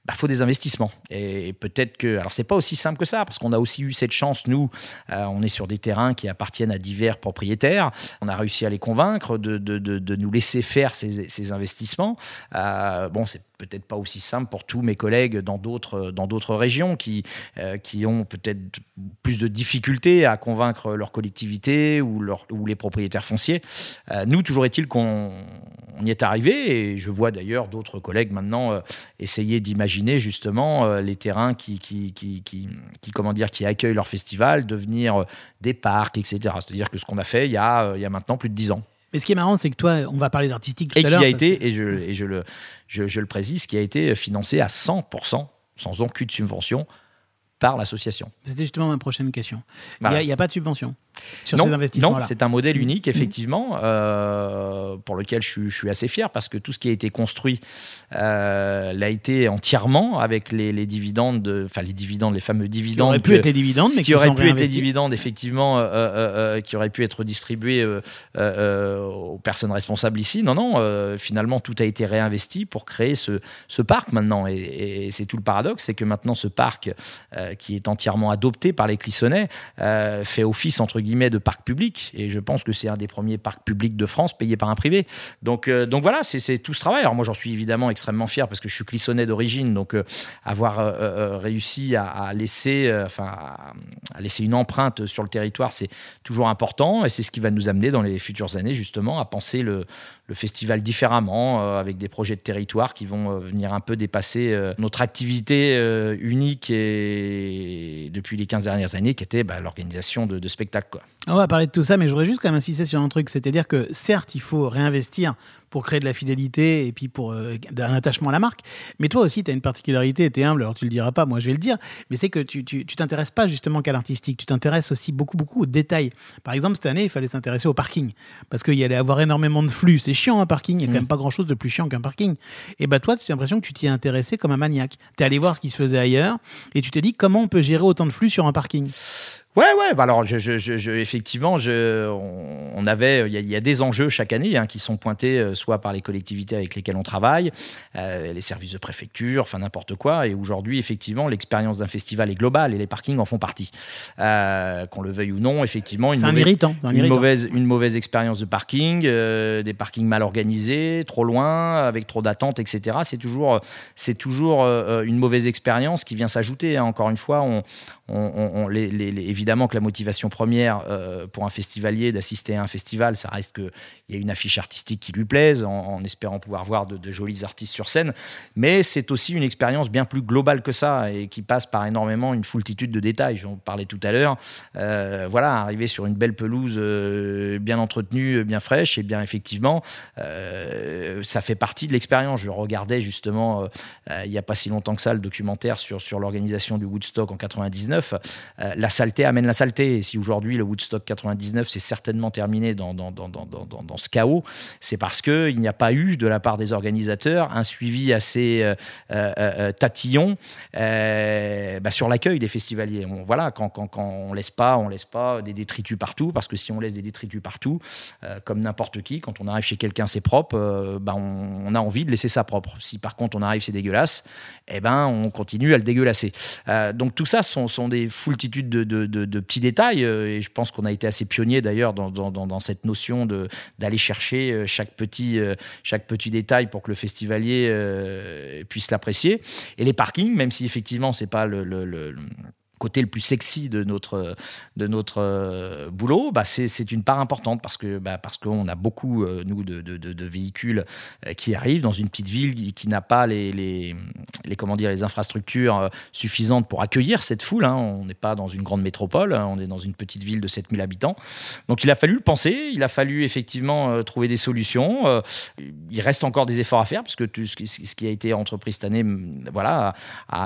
il faut des investissements. Et peut-être que. Alors, c'est pas aussi simple que ça, parce qu'on a aussi eu cette chance, nous, euh, on est sur des terrains qui appartiennent à divers propriétaires. On a réussi à les convaincre de, nous laisser faire ces, ces investissements. Euh, bon, c'est peut-être pas aussi simple pour tous mes collègues dans d'autres dans d'autres régions qui euh, qui ont peut-être plus de difficultés à convaincre leur collectivité ou ou les propriétaires fonciers. Euh, nous, toujours est-il qu'on on y est arrivé et je vois d'ailleurs d'autres collègues maintenant euh, essayer d'imaginer justement les terrains qui qui, qui, qui, comment dire qui accueillent leur festival devenir des parcs, etc. C'est-à-dire que ce qu'on a fait il y a il y a maintenant plus de dix ans. Mais ce qui est marrant, c'est que toi, on va parler d'artistique tout Et à qui a été, que- et je, et je le, je, je le précise, qui a été financé à 100%, sans aucune subvention, par l'association. C'était justement ma prochaine question. Il n'y a, pas de subvention sur non, ces non, investissements-là. c'est un modèle Mhm. unique, effectivement, euh, pour lequel je, suis- je suis assez fier parce que tout ce qui a été construit euh, l'a été entièrement avec les, les dividendes, de- enfin les dividendes, les fameux Ce qui dividendes. aurait pu être les dividendes, mais qui pu être les dividendes, effectivement, euh, qui auraient pu être distribués aux personnes responsables ici. Non, non, finalement, tout a été réinvesti pour créer ce, ce parc maintenant. Et, et c'est tout le paradoxe, c'est que maintenant, ce parc, euh, qui est entièrement adopté par les Clissonnais, euh, fait office, entre guillemets, de parc public. Et je pense que c'est un des premiers parcs publics de France payé par un privé. Donc, euh, donc voilà, c'est tout ce travail. Alors moi, j'en suis évidemment extrêmement fier parce que je suis Clissonnais d'origine. Donc, avoir réussi à, laisser, enfin, à laisser une empreinte sur le territoire, c'est toujours important et c'est ce qui va nous amener dans les futures années justement à penser le, le festival différemment euh, avec des projets de territoire qui vont euh, venir un peu dépasser euh, notre activité unique et depuis les 15 dernières années qui était bah, l'organisation de, de spectacles. Quoi. On va parler de tout ça, mais je voudrais juste quand même insister sur un truc, c'est-à-dire que certes, il faut réinvestir pour créer de la fidélité et puis pour euh, un attachement à la marque, mais toi aussi, tu as une particularité, tu es humble, alors tu le diras pas, moi je vais le dire, mais c'est que tu t'intéresses pas justement qu'à l'artistique, tu t'intéresses aussi beaucoup, beaucoup aux détails. Par exemple, cette année, il fallait s'intéresser au parking, parce qu'il y allait avoir énormément de flux. C'est chiant un parking, il y a quand Mm. même pas grand-chose de plus chiant qu'un parking. Et bah toi, tu as l'impression que tu t'y es intéressé comme un maniaque. Tu es allé voir ce qui se faisait ailleurs, et tu t'es dit comment on peut gérer autant de flux sur un parking? Ouais, ouais, bah alors je, je- je- effectivement, je, on, on avait, il y, a- il y a des enjeux chaque année hein, qui sont pointés euh, soit par les collectivités avec lesquelles on travaille, euh, les services de préfecture, enfin n'importe quoi. Et aujourd'hui, effectivement, l'expérience d'un festival est globale et les parkings en font partie. Euh, Qu'on le veuille ou non, effectivement, une mauvaise- irritant. c'est un une mauvaise, une mauvaise expérience de parking, des parkings mal organisés, trop loin, avec trop d'attentes, etc. C'est toujours, c'est toujours une mauvaise expérience qui vient s'ajouter. hein. Encore une fois, on, on- on- on- les- les- les- évidemment, évidemment que la motivation première euh, pour un festivalier d'assister à un festival, ça reste qu'il y a une affiche artistique qui lui plaise, en, espérant pouvoir voir de, de, jolis artistes sur scène. Mais c'est aussi une expérience bien plus globale que ça et qui passe par énormément une foultitude de détails. J'en parlais tout à l'heure. Euh, voilà, arriver sur une belle pelouse euh, bien entretenue, bien fraîche, et bien effectivement, ça fait partie de l'expérience. Je regardais justement, il n'y a pas si longtemps que ça, le documentaire sur, sur l'organisation du Woodstock en 99. Euh, la saleté la saleté. Et si aujourd'hui le Woodstock 99 s'est certainement terminé dans, dans, dans, dans, ce chaos, c'est parce qu'il n'y a pas eu de la part des organisateurs un suivi assez euh, euh, tatillon bah, sur l'accueil des festivaliers. Voilà, quand, quand, quand on laisse pas, on laisse pas des détritus partout, parce que si on laisse des détritus partout, euh, comme n'importe qui, quand on arrive chez quelqu'un, c'est propre, euh, bah, on, a envie de laisser ça propre. Si par contre on arrive, c'est dégueulasse, eh ben on continue à le dégueulasser. Euh, donc tout ça sont, sont des foultitudes de, de, de, de, petits détails, et je pense qu'on a été assez pionnier d'ailleurs dans, cette notion d'aller chercher chaque petit, chaque petit détail pour que le festivalier puisse l'apprécier. Et les parkings, même si effectivement c'est pas le côté le plus sexy de notre, de notre euh, boulot, bah c'est une part importante parce que bah parce qu'on a beaucoup, euh, nous, de, de, véhicules euh, qui arrivent dans une petite ville qui, n'a pas les, les, comment dire, les infrastructures suffisantes pour accueillir cette foule. Hein. On n'est pas dans une grande métropole, hein. on est dans une petite ville de 7000 habitants. Donc il a fallu le penser, il a fallu effectivement trouver des solutions. il reste encore des efforts à faire parce que tout ce, qui a été entrepris cette année voilà,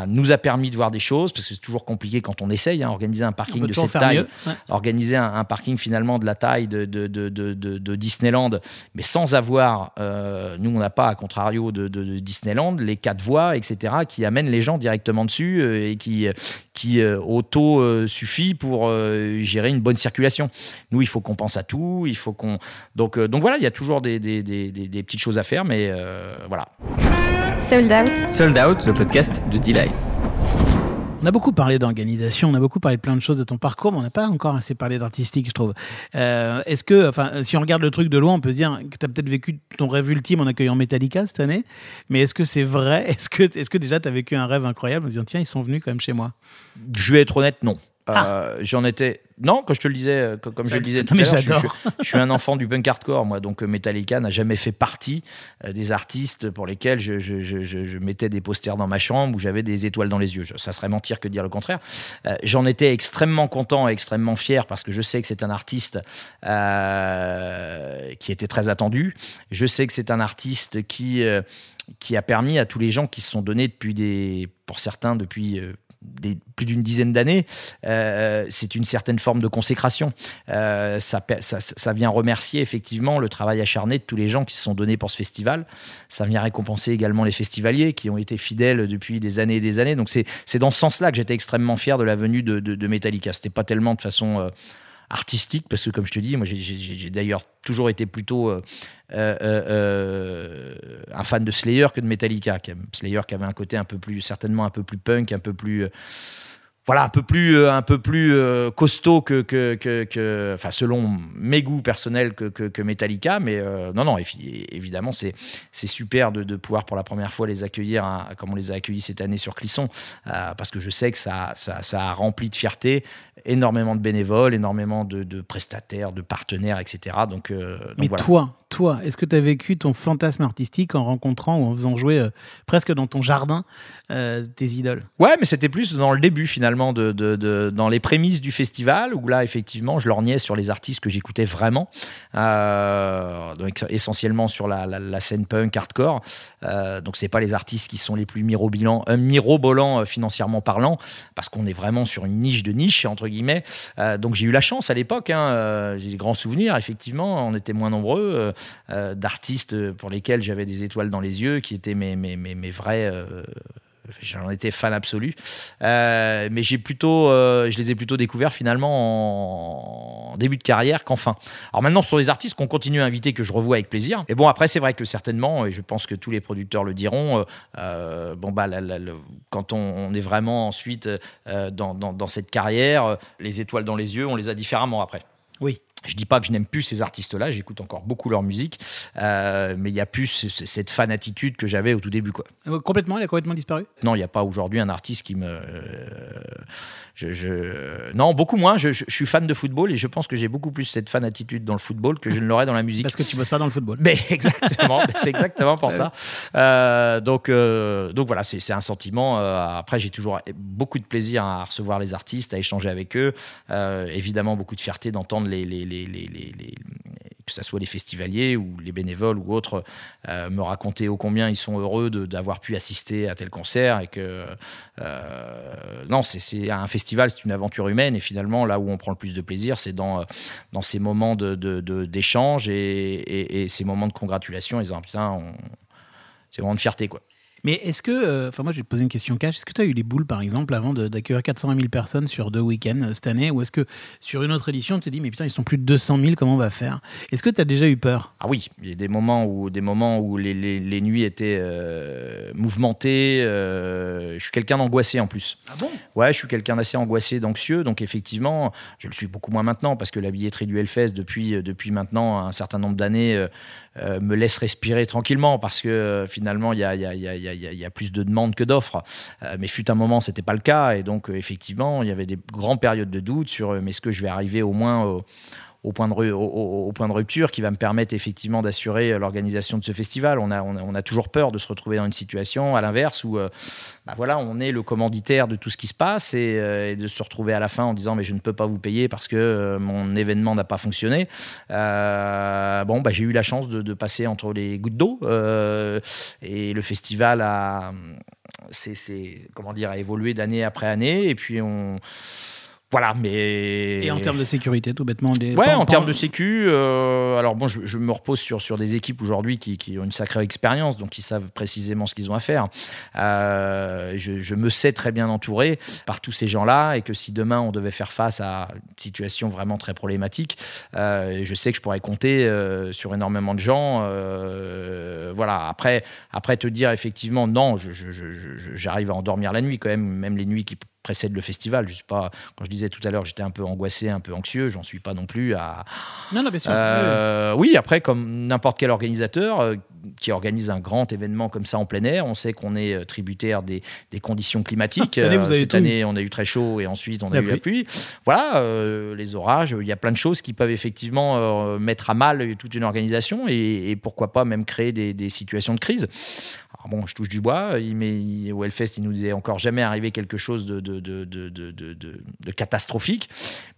nous a permis de voir des choses parce que c'est toujours compliqué quand on essaye, hein, organiser un parking de cette taille, ouais. organiser un, un, parking finalement de la taille de, de, de, de Disneyland, mais sans avoir, euh, nous on n'a pas, à contrario de, Disneyland, les quatre voies, etc., qui amènent les gens directement dessus euh, et qui, qui euh, auto euh, suffit pour euh, gérer une bonne circulation. Nous, il faut qu'on pense à tout, il faut qu'on... Donc, donc voilà, il y a toujours des, des, des, des petites choses à faire, mais voilà. Sold Out. Sold Out, le podcast de Delight. On a beaucoup parlé d'organisation, on a beaucoup parlé de plein de choses de ton parcours, mais on n'a pas encore assez parlé d'artistique, je trouve. Euh, Est-ce que, enfin, si on regarde le truc de loin, on peut se dire que tu as peut-être vécu ton rêve ultime en accueillant Metallica cette année, mais est-ce que c'est vrai? Est-ce que, est -ce que déjà tu as vécu un rêve incroyable en disant, tiens, ils sont venus quand même chez moi? Je vais être honnête, non. Ah. Euh, J'en étais. Non, quand je te le disais, euh, comme je le disais tout à l'heure, je, je, je, suis un enfant du punk hardcore, moi. Donc Metallica n'a jamais fait partie euh, des artistes pour lesquels je, je, mettais des posters dans ma chambre où j'avais des étoiles dans les yeux. ça serait mentir que de dire le contraire. Euh, J'en étais extrêmement content et extrêmement fier parce que je sais que c'est un artiste euh, qui était très attendu. Je sais que c'est un artiste qui qui a permis à tous les gens qui se sont donnés depuis des, pour certains depuis plus d'une dizaine d'années, euh, c'est une certaine forme de consécration. Euh, ça, vient remercier effectivement le travail acharné de tous les gens qui se sont donnés pour ce festival. Ça vient récompenser également les festivaliers qui ont été fidèles depuis des années et des années. Donc c'est dans ce sens-là que j'étais extrêmement fier de la venue de, de, de Metallica. C'était pas tellement de façon euh, artistique parce que comme je te dis moi j'ai d'ailleurs toujours été plutôt euh, euh, euh, un fan de Slayer que de Metallica Slayer qui avait un côté un peu plus certainement un peu plus punk un peu plus voilà un peu plus un peu plus costaud que, que, que, que, enfin selon mes goûts personnels que, Metallica mais euh, non non évidemment c'est c'est super de, de, pouvoir pour la première fois les accueillir hein, comme on les a accueillis cette année sur Clisson euh, parce que je sais que ça, ça, ça a rempli de fierté énormément de bénévoles énormément de, de prestataires de partenaires etc donc, euh, donc mais voilà. toi toi, est-ce que tu as vécu ton fantasme artistique en rencontrant ou en faisant jouer euh, presque dans ton jardin euh, tes idoles? Ouais, mais c'était plus dans le début finalement, dans les prémices du festival, où là effectivement je lorgnais sur les artistes que j'écoutais vraiment, euh, donc essentiellement sur la, scène punk hardcore. Euh, donc c'est pas les artistes qui sont les plus mirobolants, euh, mirobolants financièrement parlant, parce qu'on est vraiment sur une niche de niche entre guillemets. Euh, donc j'ai eu la chance à l'époque, hein, j'ai des grands souvenirs effectivement, on était moins nombreux euh, d'artistes pour lesquels j'avais des étoiles dans les yeux, qui étaient mes, mes, mes, vrais euh, j'en étais fan absolu. Euh, mais j'ai plutôt, euh, je les ai plutôt découverts finalement en, début de carrière qu'en fin. Alors maintenant, ce sont des artistes qu'on continue à inviter, que je revois avec plaisir. Et bon, après, c'est vrai que certainement, et je pense que tous les producteurs le diront, euh, bon bah, quand on, est vraiment ensuite dans, dans, cette carrière, les étoiles dans les yeux, on les a différemment après. Oui. Je dis pas que je n'aime plus ces artistes-là, j'écoute encore beaucoup leur musique, euh, mais il y a plus ce- ce- cette fan attitude que j'avais au tout début. Quoi. Euh, Complètement, il a complètement disparu? Non, il n'y a pas aujourd'hui un artiste qui me. euh, je, je- Non, beaucoup moins. Je, suis fan de football et je pense que j'ai beaucoup plus cette fan attitude dans le football que je ne l'aurais dans la musique. Parce que tu bosses pas dans le football. Mais exactement, c'est exactement pour ça. Donc, donc voilà, c'est un sentiment. après, j'ai toujours beaucoup de plaisir à recevoir les artistes, à échanger avec eux. Évidemment, beaucoup de fierté d'entendre les, les, que ce soit les festivaliers ou les bénévoles ou autres euh, me raconter ô combien ils sont heureux d'avoir pu assister à tel concert et que euh, non, c'est- un festival, c'est une aventure humaine et finalement là où on prend le plus de plaisir, c'est dans dans ces moments de, de- de- d'échange et, et- et ces moments de congratulation, ils ont putain, on- c'est vraiment de fierté quoi. Mais est-ce que, euh, enfin moi je vais te poser une question cash, est-ce que tu as eu les boules par exemple avant d'accueillir 400 000 personnes sur deux week-ends euh, cette année? Ou est-ce que sur une autre édition tu te dis mais putain ils sont plus de 200 000, comment on va faire? Est-ce que tu as déjà eu peur? Ah oui, il y a des moments où, des moments où les, les- les nuits étaient euh, mouvementées. je suis quelqu'un d'angoissé en plus. Ah bon? Ouais, je suis quelqu'un d'assez angoissé, d'anxieux. Donc effectivement, je le suis beaucoup moins maintenant parce que la billetterie du Hellfest depuis, depuis maintenant un certain nombre d'années euh, me laisse respirer tranquillement parce que euh, finalement il y a, y, a, y, a, y, a, plus de demandes que d'offres. Euh, mais fut un moment, c'était pas le cas et donc effectivement il y avait des grandes périodes de doute sur mais est-ce que je vais arriver au moins au, au point, de, rupture qui va me permettre effectivement d'assurer euh, l'organisation de ce festival. On a, on, a, toujours peur de se retrouver dans une situation à l'inverse où euh, bah voilà, on est le commanditaire de tout ce qui se passe et, euh, et de se retrouver à la fin en disant mais je ne peux pas vous payer parce que mon événement n'a pas fonctionné. Bon, bah, j'ai eu la chance de, passer entre les gouttes d'eau et le festival a, c'est, comment dire, a évolué d'année après année et puis on voilà, mais. Et en termes de sécurité, tout bêtement des... Ouais, en termes de sécu, euh, alors bon, je, je me repose sur, sur des équipes aujourd'hui qui, qui ont une sacrée expérience, donc qui savent précisément ce qu'ils ont à faire. Euh, je, je me sais très bien entouré par tous ces gens-là et que si demain on devait faire face à une situation vraiment très problématique, euh, je sais que je pourrais compter sur énormément de gens. voilà, après, après te dire effectivement, non, j'arrive à endormir la nuit quand même, même les nuits qui précèdent le festival. Je pas, quand je disais tout à l'heure, j'étais un peu angoissé, un peu anxieux, j'en suis pas non plus à, Non, non, bien sûr. euh, oui, après, comme n'importe quel organisateur euh, qui organise un grand événement comme ça en plein air, on sait qu'on est euh, tributaire des, des conditions climatiques. Cette année, vous avez cette tout année, on a eu très chaud et ensuite on a La eu la pluie. Voilà, euh, les orages, il y a plein de choses qui peuvent effectivement mettre à mal toute une organisation et, et pourquoi pas même créer des, des situations de crise. Alors bon, je touche du bois, mais au Hellfest, il nous est encore jamais arrivé quelque chose de, catastrophique.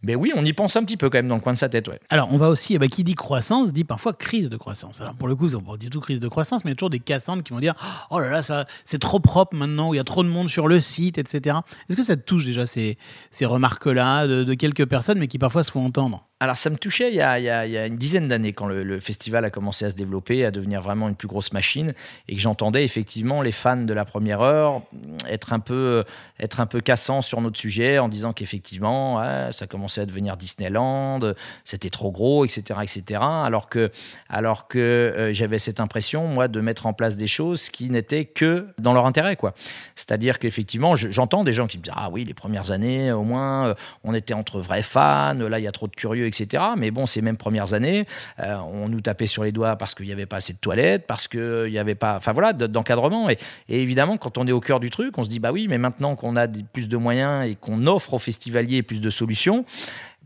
Mais oui, on y pense un petit peu quand même dans le coin de sa tête. Ouais. Alors, on va aussi, eh ben, qui dit croissance dit parfois crise de croissance. Alors, pour le coup, c'est pas du tout crise de croissance, mais il y a toujours des cassantes qui vont dire Oh là là, c'est trop propre maintenant, où il y a trop de monde sur le site, etc. Est-ce que ça touche déjà ces, remarques-là de quelques personnes, mais qui parfois se font entendre? Alors ça me touchait il y a, une dizaine d'années quand le, festival a commencé à se développer, à devenir vraiment une plus grosse machine et que j'entendais effectivement les fans de la première heure être un peu, être un peu cassants sur notre sujet en disant qu'effectivement ça commençait à devenir Disneyland, c'était trop gros, etc. etc. alors que, alors que euh, j'avais cette impression moi de mettre en place des choses qui n'étaient que dans leur intérêt. quoi. C'est-à-dire qu'effectivement je- j'entends des gens qui me disent ah oui les premières années au moins euh, on était entre vrais fans, là il y a trop de curieux, Mais bon, ces mêmes premières années, euh, on nous tapait sur les doigts parce qu'il n'y avait pas assez de toilettes, parce qu'il n'y avait pas, enfin voilà, d'encadrement. Et, évidemment, quand on est au cœur du truc, on se dit bah oui, mais maintenant qu'on a plus de moyens et qu'on offre aux festivaliers plus de solutions.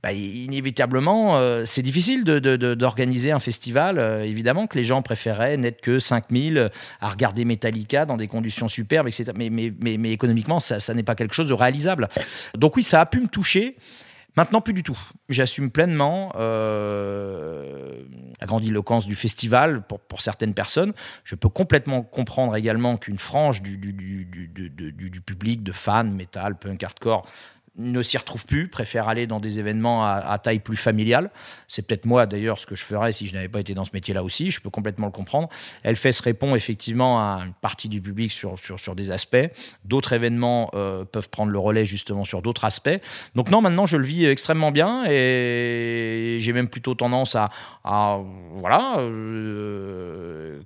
bah, inévitablement, euh, c'est difficile d'organiser un festival. Euh, évidemment que les gens préféraient n'être que 5000 à regarder Metallica dans des conditions superbes, etc. Mais, mais, mais, mais économiquement, ça, ça n'est pas quelque chose de réalisable. Donc oui, ça a pu me toucher. Maintenant, plus du tout. J'assume pleinement euh, la grandiloquence du festival pour, certaines personnes. Je peux complètement comprendre également qu'une frange du, public, de fans, métal, punk, hardcore, ne s'y retrouve plus, préfère aller dans des événements à, taille plus familiale. C'est peut-être moi d'ailleurs ce que je ferais si je n'avais pas été dans ce métier-là aussi, je peux complètement le comprendre. Hellfest répond effectivement à une partie du public sur, sur, des aspects. D'autres événements euh, peuvent prendre le relais justement sur d'autres aspects. Donc non, maintenant je le vis extrêmement bien et j'ai même plutôt tendance à, à voilà, euh,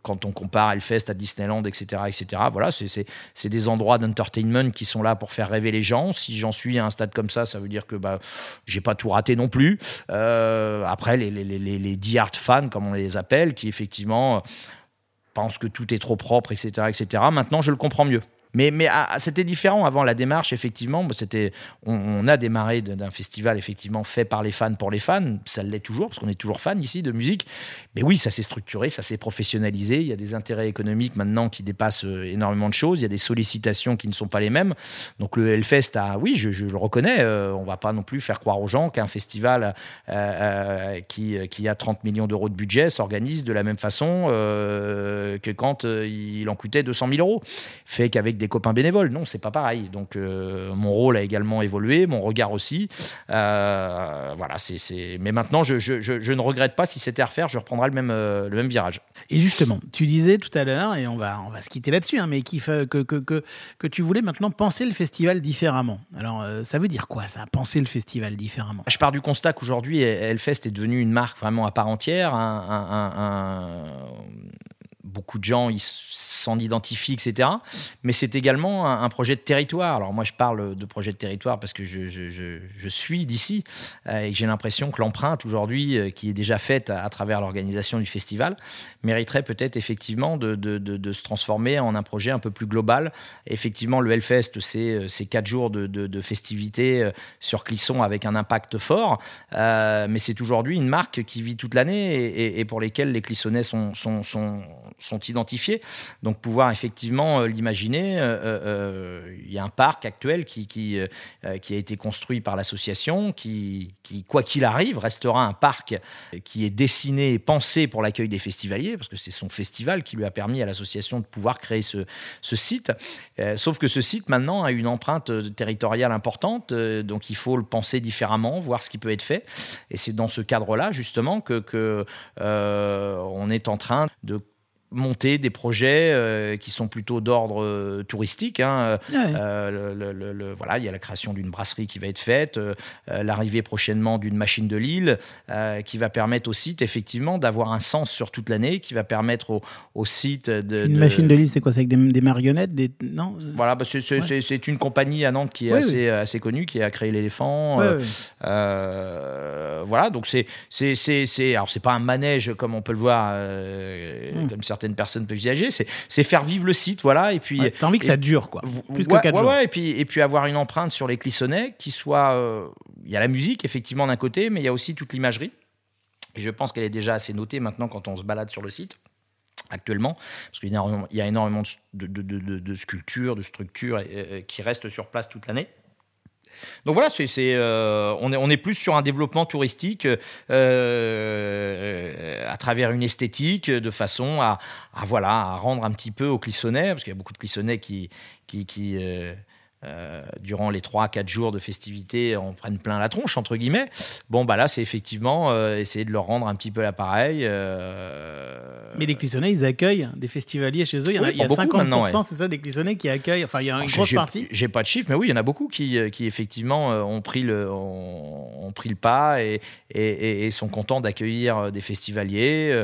quand on compare Hellfest à Disneyland, etc., etc. Voilà, c'est- des endroits d'entertainment qui sont là pour faire rêver les gens. Si j'en suis à un stade comme ça, ça veut dire que bah, j'ai pas tout raté non plus. Euh, après, les, les, les, les die hard fans, comme on les appelle, qui effectivement pensent que tout est trop propre, etc., etc. Maintenant, je le comprends mieux. Mais, ah, ah, c'était différent avant la démarche, effectivement. On, a démarré d'un festival, effectivement, fait par les fans pour les fans. Ça l'est toujours, parce qu'on est toujours fan ici de musique. Mais oui, ça s'est structuré, ça s'est professionnalisé. Il y a des intérêts économiques maintenant qui dépassent euh, énormément de choses. Il y a des sollicitations qui ne sont pas les mêmes. Donc le Hellfest, oui, je, le reconnais. Euh, on va pas non plus faire croire aux gens qu'un festival euh, euh, qui, a 30 millions d'euros de budget s'organise de la même façon que quand il en coûtait 200 000 euros. Fait qu'avec des copains bénévoles. Non, c'est pas pareil. Donc euh, mon rôle a également évolué, mon regard aussi. Euh, voilà, c'est. Mais maintenant, je, je, je, je ne regrette pas si c'était à refaire, je reprendrai le même, euh, le même virage. Et justement, tu disais tout à l'heure, et on va, on va se quitter là-dessus, hein, mais que, que, que, que tu voulais maintenant penser le festival différemment. Alors, ça veut dire quoi, ça, penser le festival différemment? Je pars du constat qu'aujourd'hui, Hellfest est devenu une marque vraiment à part entière. un- un- un- un- beaucoup de gens s'en identifient, etc. Mais c'est également un, projet de territoire. Alors moi, je parle de projet de territoire parce que je, suis d'ici euh, et que j'ai l'impression que l'empreinte aujourd'hui, euh, qui est déjà faite à, travers l'organisation du festival, mériterait peut-être effectivement de, se transformer en un projet un peu plus global. Effectivement, le Hellfest, c'est euh, c'est quatre jours de, festivités sur Clisson avec un impact fort, mais c'est aujourd'hui une marque qui vit toute l'année et, pour lesquelles les Clissonnais sont, sont identifiés. Donc pouvoir effectivement euh, l'imaginer, euh, euh, il y a un parc actuel qui, qui, qui a été construit par l'association, qui, qui, quoi qu'il arrive, restera un parc qui est dessiné et pensé pour l'accueil des festivaliers, parce que c'est son festival qui lui a permis à l'association de pouvoir créer ce, ce site. Sauf que ce site maintenant a une empreinte territoriale importante, donc il faut le penser différemment, voir ce qui peut être fait. Et c'est dans ce cadre-là justement que, que on est en train de monter des projets euh, qui sont plutôt d'ordre euh, touristique. hein. Ouais. Euh, le- le- le- le- voilà, il y a la création d'une brasserie qui va être faite, l'arrivée prochainement d'une machine de Lille, qui va permettre au site effectivement d'avoir un sens sur toute l'année, qui va permettre au, au site de... Une de- machine de Lille, c'est quoi C'est avec des, des marionnettes des... Non Voilà, bah, c'est Ouais. une compagnie à Nantes qui est Oui, assez, assez connue, qui a créé l'éléphant. Voilà, donc c'est c'est alors c'est pas un manège comme on peut le voir, Mm. comme certaines personnes peuvent visager. C'est faire vivre le site, voilà, et puis Ouais, T'as envie que et- ça dure, quoi. Plus ouais, que 4 ouais, jours. et puis et puis avoir une empreinte sur les Clissonnais qui soit, euh, il y a la musique effectivement d'un côté, mais il y a aussi toute l'imagerie. Et je pense qu'elle est déjà assez notée maintenant quand on se balade sur le site actuellement, parce qu'il y a énormément, il y a énormément de, de- de- de- de sculptures, de structures euh, euh, qui restent sur place toute l'année. Donc voilà, c'est, euh, on, est, plus sur un développement touristique euh, à travers une esthétique, de façon à, voilà, à rendre un petit peu aux Clissonnais, parce qu'il y a beaucoup de Clissonnais qui, euh, durant les 3-4 jours de festivités, en prennent plein la tronche, entre guillemets. Bon, bah là, c'est effectivement euh, essayer de leur rendre un petit peu l'appareil. euh, Mais les Clissonnais, ils accueillent des festivaliers chez eux. Il y, en a, Oui, il y a beaucoup 50%, maintenant, ouais. c'est ça, des Clissonnais qui accueillent. Enfin, il y a une Alors, grosse partie. J'ai pas de chiffres, mais oui, il y en a beaucoup qui, qui effectivement ont pris le, ont, ont pris le pas et, et- et- et sont contents d'accueillir des festivaliers.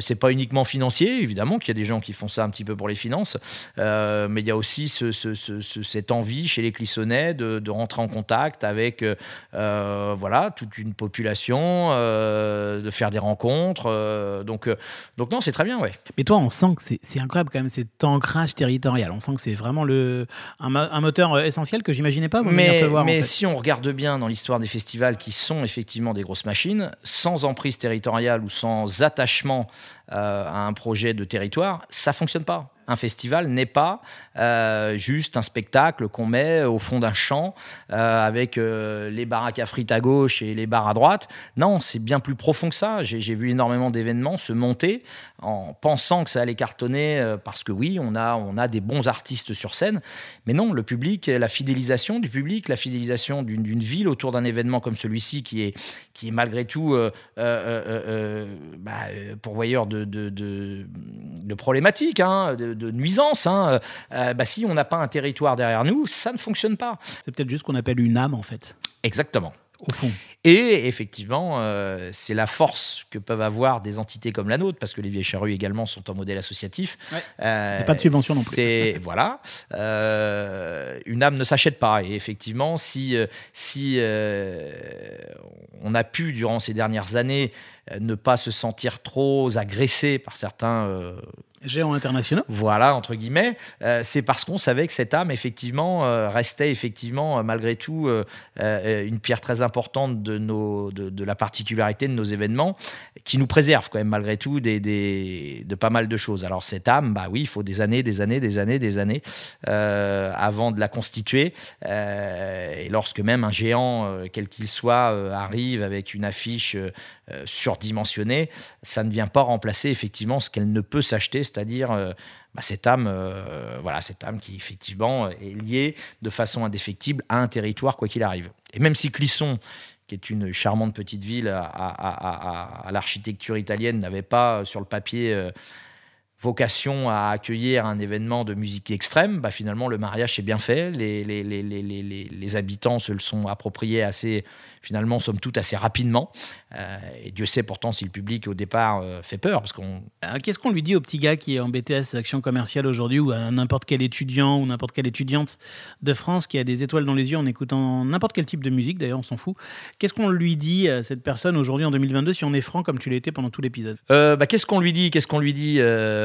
C'est pas uniquement financier, évidemment, qu'il y a des gens qui font ça un petit peu pour les finances, mais il y a aussi ce- ce- ce- ce- cette envie chez les Clissonnais de, de rentrer en contact avec euh, euh, voilà, toute une population, euh, de faire des rencontres. donc, donc non, c'est très bien, ouais. Mais toi, on sent que c'est- incroyable quand même, cet ancrage territorial. On sent que c'est vraiment le, un, mo- un moteur essentiel que j'imaginais pas. vous Mais, te voir, en mais fait. si on regarde bien dans l'histoire des festivals qui sont effectivement des grosses machines, sans emprise territoriale ou sans attachement euh, à un projet de territoire, ça fonctionne pas. Un festival n'est pas euh, juste un spectacle qu'on met au fond d'un champ euh, avec euh, les baraques à frites à gauche et les bars à droite. Non, c'est bien plus profond que ça. J'ai vu énormément d'événements se monter en pensant que ça allait cartonner parce que oui, on a, on a des bons artistes sur scène. Mais non, le public, la fidélisation du public, la fidélisation d'une ville autour d'un événement comme celui-ci qui est, qui est malgré tout bah, pourvoyeur de, de, problématiques, hein, de nuisances. hein. Euh, bah, si on n'a pas un territoire derrière nous, ça ne fonctionne pas. C'est peut-être juste ce qu'on appelle une âme, en fait. Exactement. Au fond. Et effectivement, euh, c'est la force que peuvent avoir des entités comme la nôtre, parce que les vieilles charrues également sont un modèle associatif. Ouais. Euh, pas de subvention non plus. C'est voilà, Euh, une âme ne s'achète pas. Et effectivement, si si on a pu durant ces dernières années ne pas se sentir trop agressé par certains Géants internationaux. voilà, entre guillemets, euh, c'est parce qu'on savait que cette âme, effectivement, euh, restait effectivement, euh, malgré tout, une pierre très importante de, nos, de, la particularité de nos événements, qui nous préserve quand même, malgré tout, de pas mal de choses. Alors, cette âme, bah oui, il faut des années, des années, des années, des années avant de la constituer. Et lorsque même un géant, quel qu'il soit, arrive avec une affiche surdimensionnée, ça ne vient pas remplacer effectivement ce qu'elle ne peut s'acheter, c'est-à-dire euh, bah, cette âme, euh, voilà, cette âme qui effectivement est liée de façon indéfectible à un territoire quoi qu'il arrive. Et même si Clisson, qui est une charmante petite ville à, l'architecture italienne, n'avait pas euh, sur le papier vocation à accueillir un événement de musique extrême, bah finalement le mariage s'est bien fait, les, les, les, les, les, les- les habitants se le sont appropriés assez, finalement, somme toute, assez rapidement. Euh, et Dieu sait pourtant si le public au départ euh, fait peur, parce qu'on Euh, Qu'est-ce qu'on lui dit au petit gars qui est en BTS Action commerciale aujourd'hui ou à n'importe quel étudiant ou n'importe quelle étudiante de France qui a des étoiles dans les yeux en écoutant n'importe quel type de musique, d'ailleurs on s'en fout. Qu'est-ce qu'on lui dit à cette personne aujourd'hui en 2022 si on est franc comme tu l'as été pendant tout l'épisode? Euh, bah, qu'est-ce qu'on lui dit? Qu'est-ce qu'on lui dit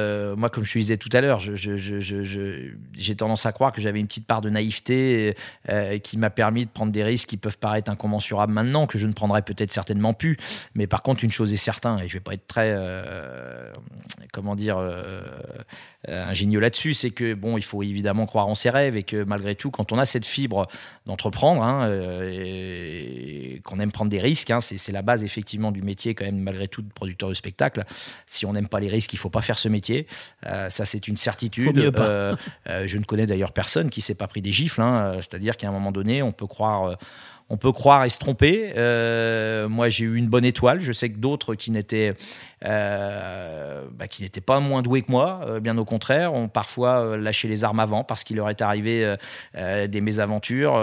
Euh, Moi, comme je te disais tout à l'heure, j'ai tendance à croire que j'avais une petite part de naïveté euh, qui m'a permis de prendre des risques qui peuvent paraître incommensurables maintenant, que je ne prendrai peut-être certainement plus. Mais par contre, une chose est certaine, et je vais pas être très, euh, comment dire, ingénieux là-dessus, c'est que bon, il faut évidemment croire en ses rêves et que malgré tout, quand on a cette fibre d'entreprendre hein, euh, et qu'on aime prendre des risques, hein, c'est la base effectivement du métier quand même malgré tout de producteur de spectacle. Si on n'aime pas les risques, il faut pas faire ce métier. Euh, ça, c'est une certitude. Euh, euh, je ne connais d'ailleurs personne qui s'est pas pris des gifles. hein. Euh, C'est-à-dire qu'à un moment donné, on peut croire. euh, on peut croire et se tromper. Euh, moi, j'ai eu une bonne étoile. Je sais que d'autres qui n'étaient euh, bah, qui n'étaient pas moins doués que moi, euh, bien au contraire, ont parfois euh, lâché les armes avant parce qu'il leur est arrivé des mésaventures.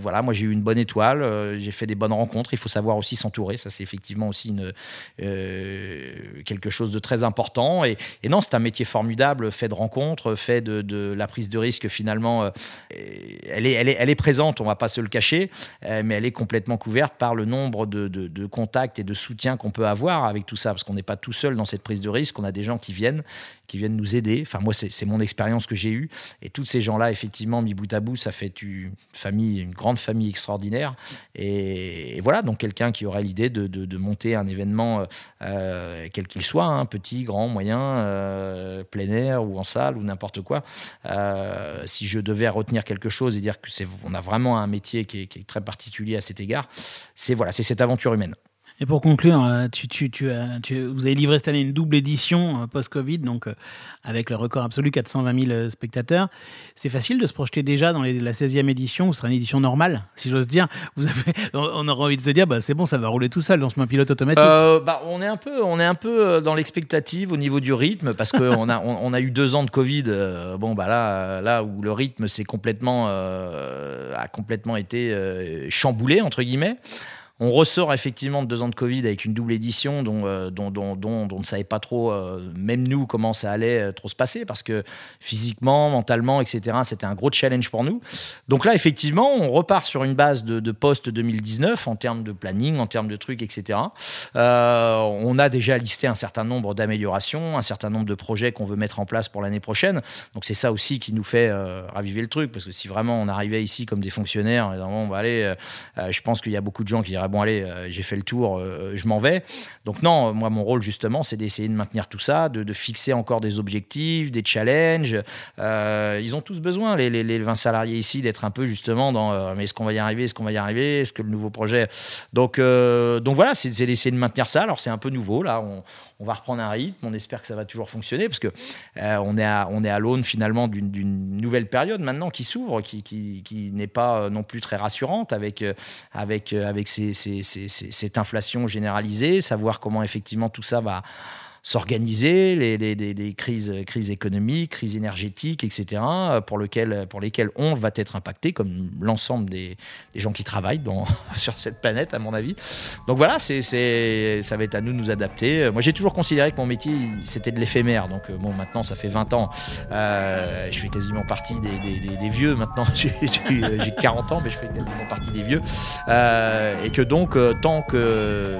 Voilà, moi j'ai eu une bonne étoile, j'ai fait des bonnes rencontres. Il faut savoir aussi s'entourer. Ça, c'est effectivement aussi quelque chose de très important. Et, non, c'est un métier formidable, fait de rencontres, fait de, la prise de risque finalement. elle, est, présente, on va pas se le cacher, mais elle est complètement couverte par le nombre de, contacts et de soutiens qu'on peut avoir avec tout ça, parce qu'on n'est pas tout seul dans cette prise de risque. On a des gens qui viennent, qui viennent nous aider. Enfin, moi, c'est mon expérience que j'ai eue. Et tous ces gens-là, effectivement, mis bout à bout, ça fait une famille, une grande famille extraordinaire. Et, et voilà, donc quelqu'un qui aurait l'idée de, monter un événement, euh, euh, quel qu'il soit, hein, petit, grand, moyen, euh, plein air ou en salle ou n'importe quoi. Si je devais retenir quelque chose et dire que c'est, on a vraiment un métier qui est, qui est très particulier à cet égard, c'est voilà, c'est cette aventure humaine. Et pour conclure, euh, tu- vous avez livré cette année une double édition euh, post-Covid, donc euh, avec le record absolu 420 000 spectateurs. C'est facile de se projeter déjà dans la 16e édition, où ce sera une édition normale, si j'ose dire. On aurait envie de se dire, bah, c'est bon, ça va rouler tout seul, lance-moi un pilote automatique. Euh, bah, on est un peu, on est un peu euh, dans l'expectative au niveau du rythme parce qu'on a, eu deux ans de Covid. euh, bah là, euh, où le rythme complètement, euh, a complètement été euh, chamboulé entre guillemets. On ressort effectivement de deux ans de Covid avec une double édition dont, euh, on ne savait pas trop, euh, même nous, comment ça allait euh, trop se passer parce que physiquement, mentalement, etc., c'était un gros challenge pour nous. Donc là, effectivement, on repart sur une base de, de post-2019 en termes de planning, en termes de trucs, etc. On a déjà listé un certain nombre d'améliorations, un certain nombre de projets qu'on veut mettre en place pour l'année prochaine. Donc c'est ça aussi qui nous fait raviver le truc, parce que si vraiment on arrivait ici comme des fonctionnaires, allez, euh, euh, je pense qu'il y a beaucoup de gens qui diraient bon allez, euh, j'ai fait le tour, euh, je m'en vais. Donc non, moi mon rôle justement, c'est d'essayer de maintenir tout ça, de, fixer encore des objectifs, des challenges. Euh, ils ont tous besoin, les, les, les 20 salariés ici, d'être un peu justement dans mais est-ce qu'on va y arriver, est-ce qu'on va y arriver, est-ce que le nouveau projet. Donc, donc voilà, c'est d'essayer de maintenir ça. Alors c'est un peu nouveau là, on, va reprendre un rythme, on espère que ça va toujours fonctionner parce que on est à, on est à l'aune finalement d'une nouvelle période maintenant qui s'ouvre, qui, qui, qui n'est pas non plus très rassurante avec, avec, avec ces- cette inflation généralisée, savoir comment effectivement tout ça va s'organiser, les, les, les- crises, crises économiques, crises énergétiques, etc., pour, lequel, pour lesquelles on va être impacté, comme l'ensemble des, des gens qui travaillent sur cette planète, à mon avis. Donc voilà, c'est, ça va être à nous de nous adapter. Moi, j'ai toujours considéré que mon métier, c'était de l'éphémère. Donc euh, bon, maintenant, ça fait 20 ans. Euh, je fais quasiment partie des, des- vieux maintenant. j'ai, j'ai- euh, j'ai 40 ans, mais je fais quasiment partie des vieux. Euh, et que donc, tant que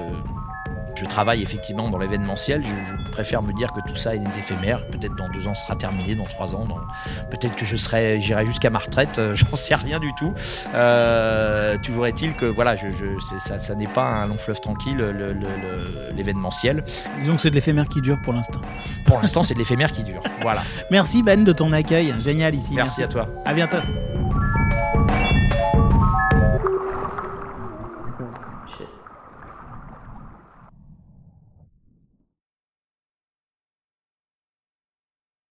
je travaille effectivement dans l'événementiel. Je, je préfère me dire que tout ça est éphémère. Peut-être dans deux ans, ce sera terminé. Dans trois ans, dans- peut-être que je serai, j'irai jusqu'à ma retraite. euh, J'en sais rien du tout. Euh, toujours est-il que voilà, je, je- c'est- ça, ça n'est pas un long fleuve tranquille le- le- le- l'événementiel. Disons que c'est de l'éphémère qui dure pour l'instant. Pour l'instant, c'est de l'éphémère qui dure. Voilà. Merci Ben de ton accueil, génial ici. Merci à toi. À bientôt.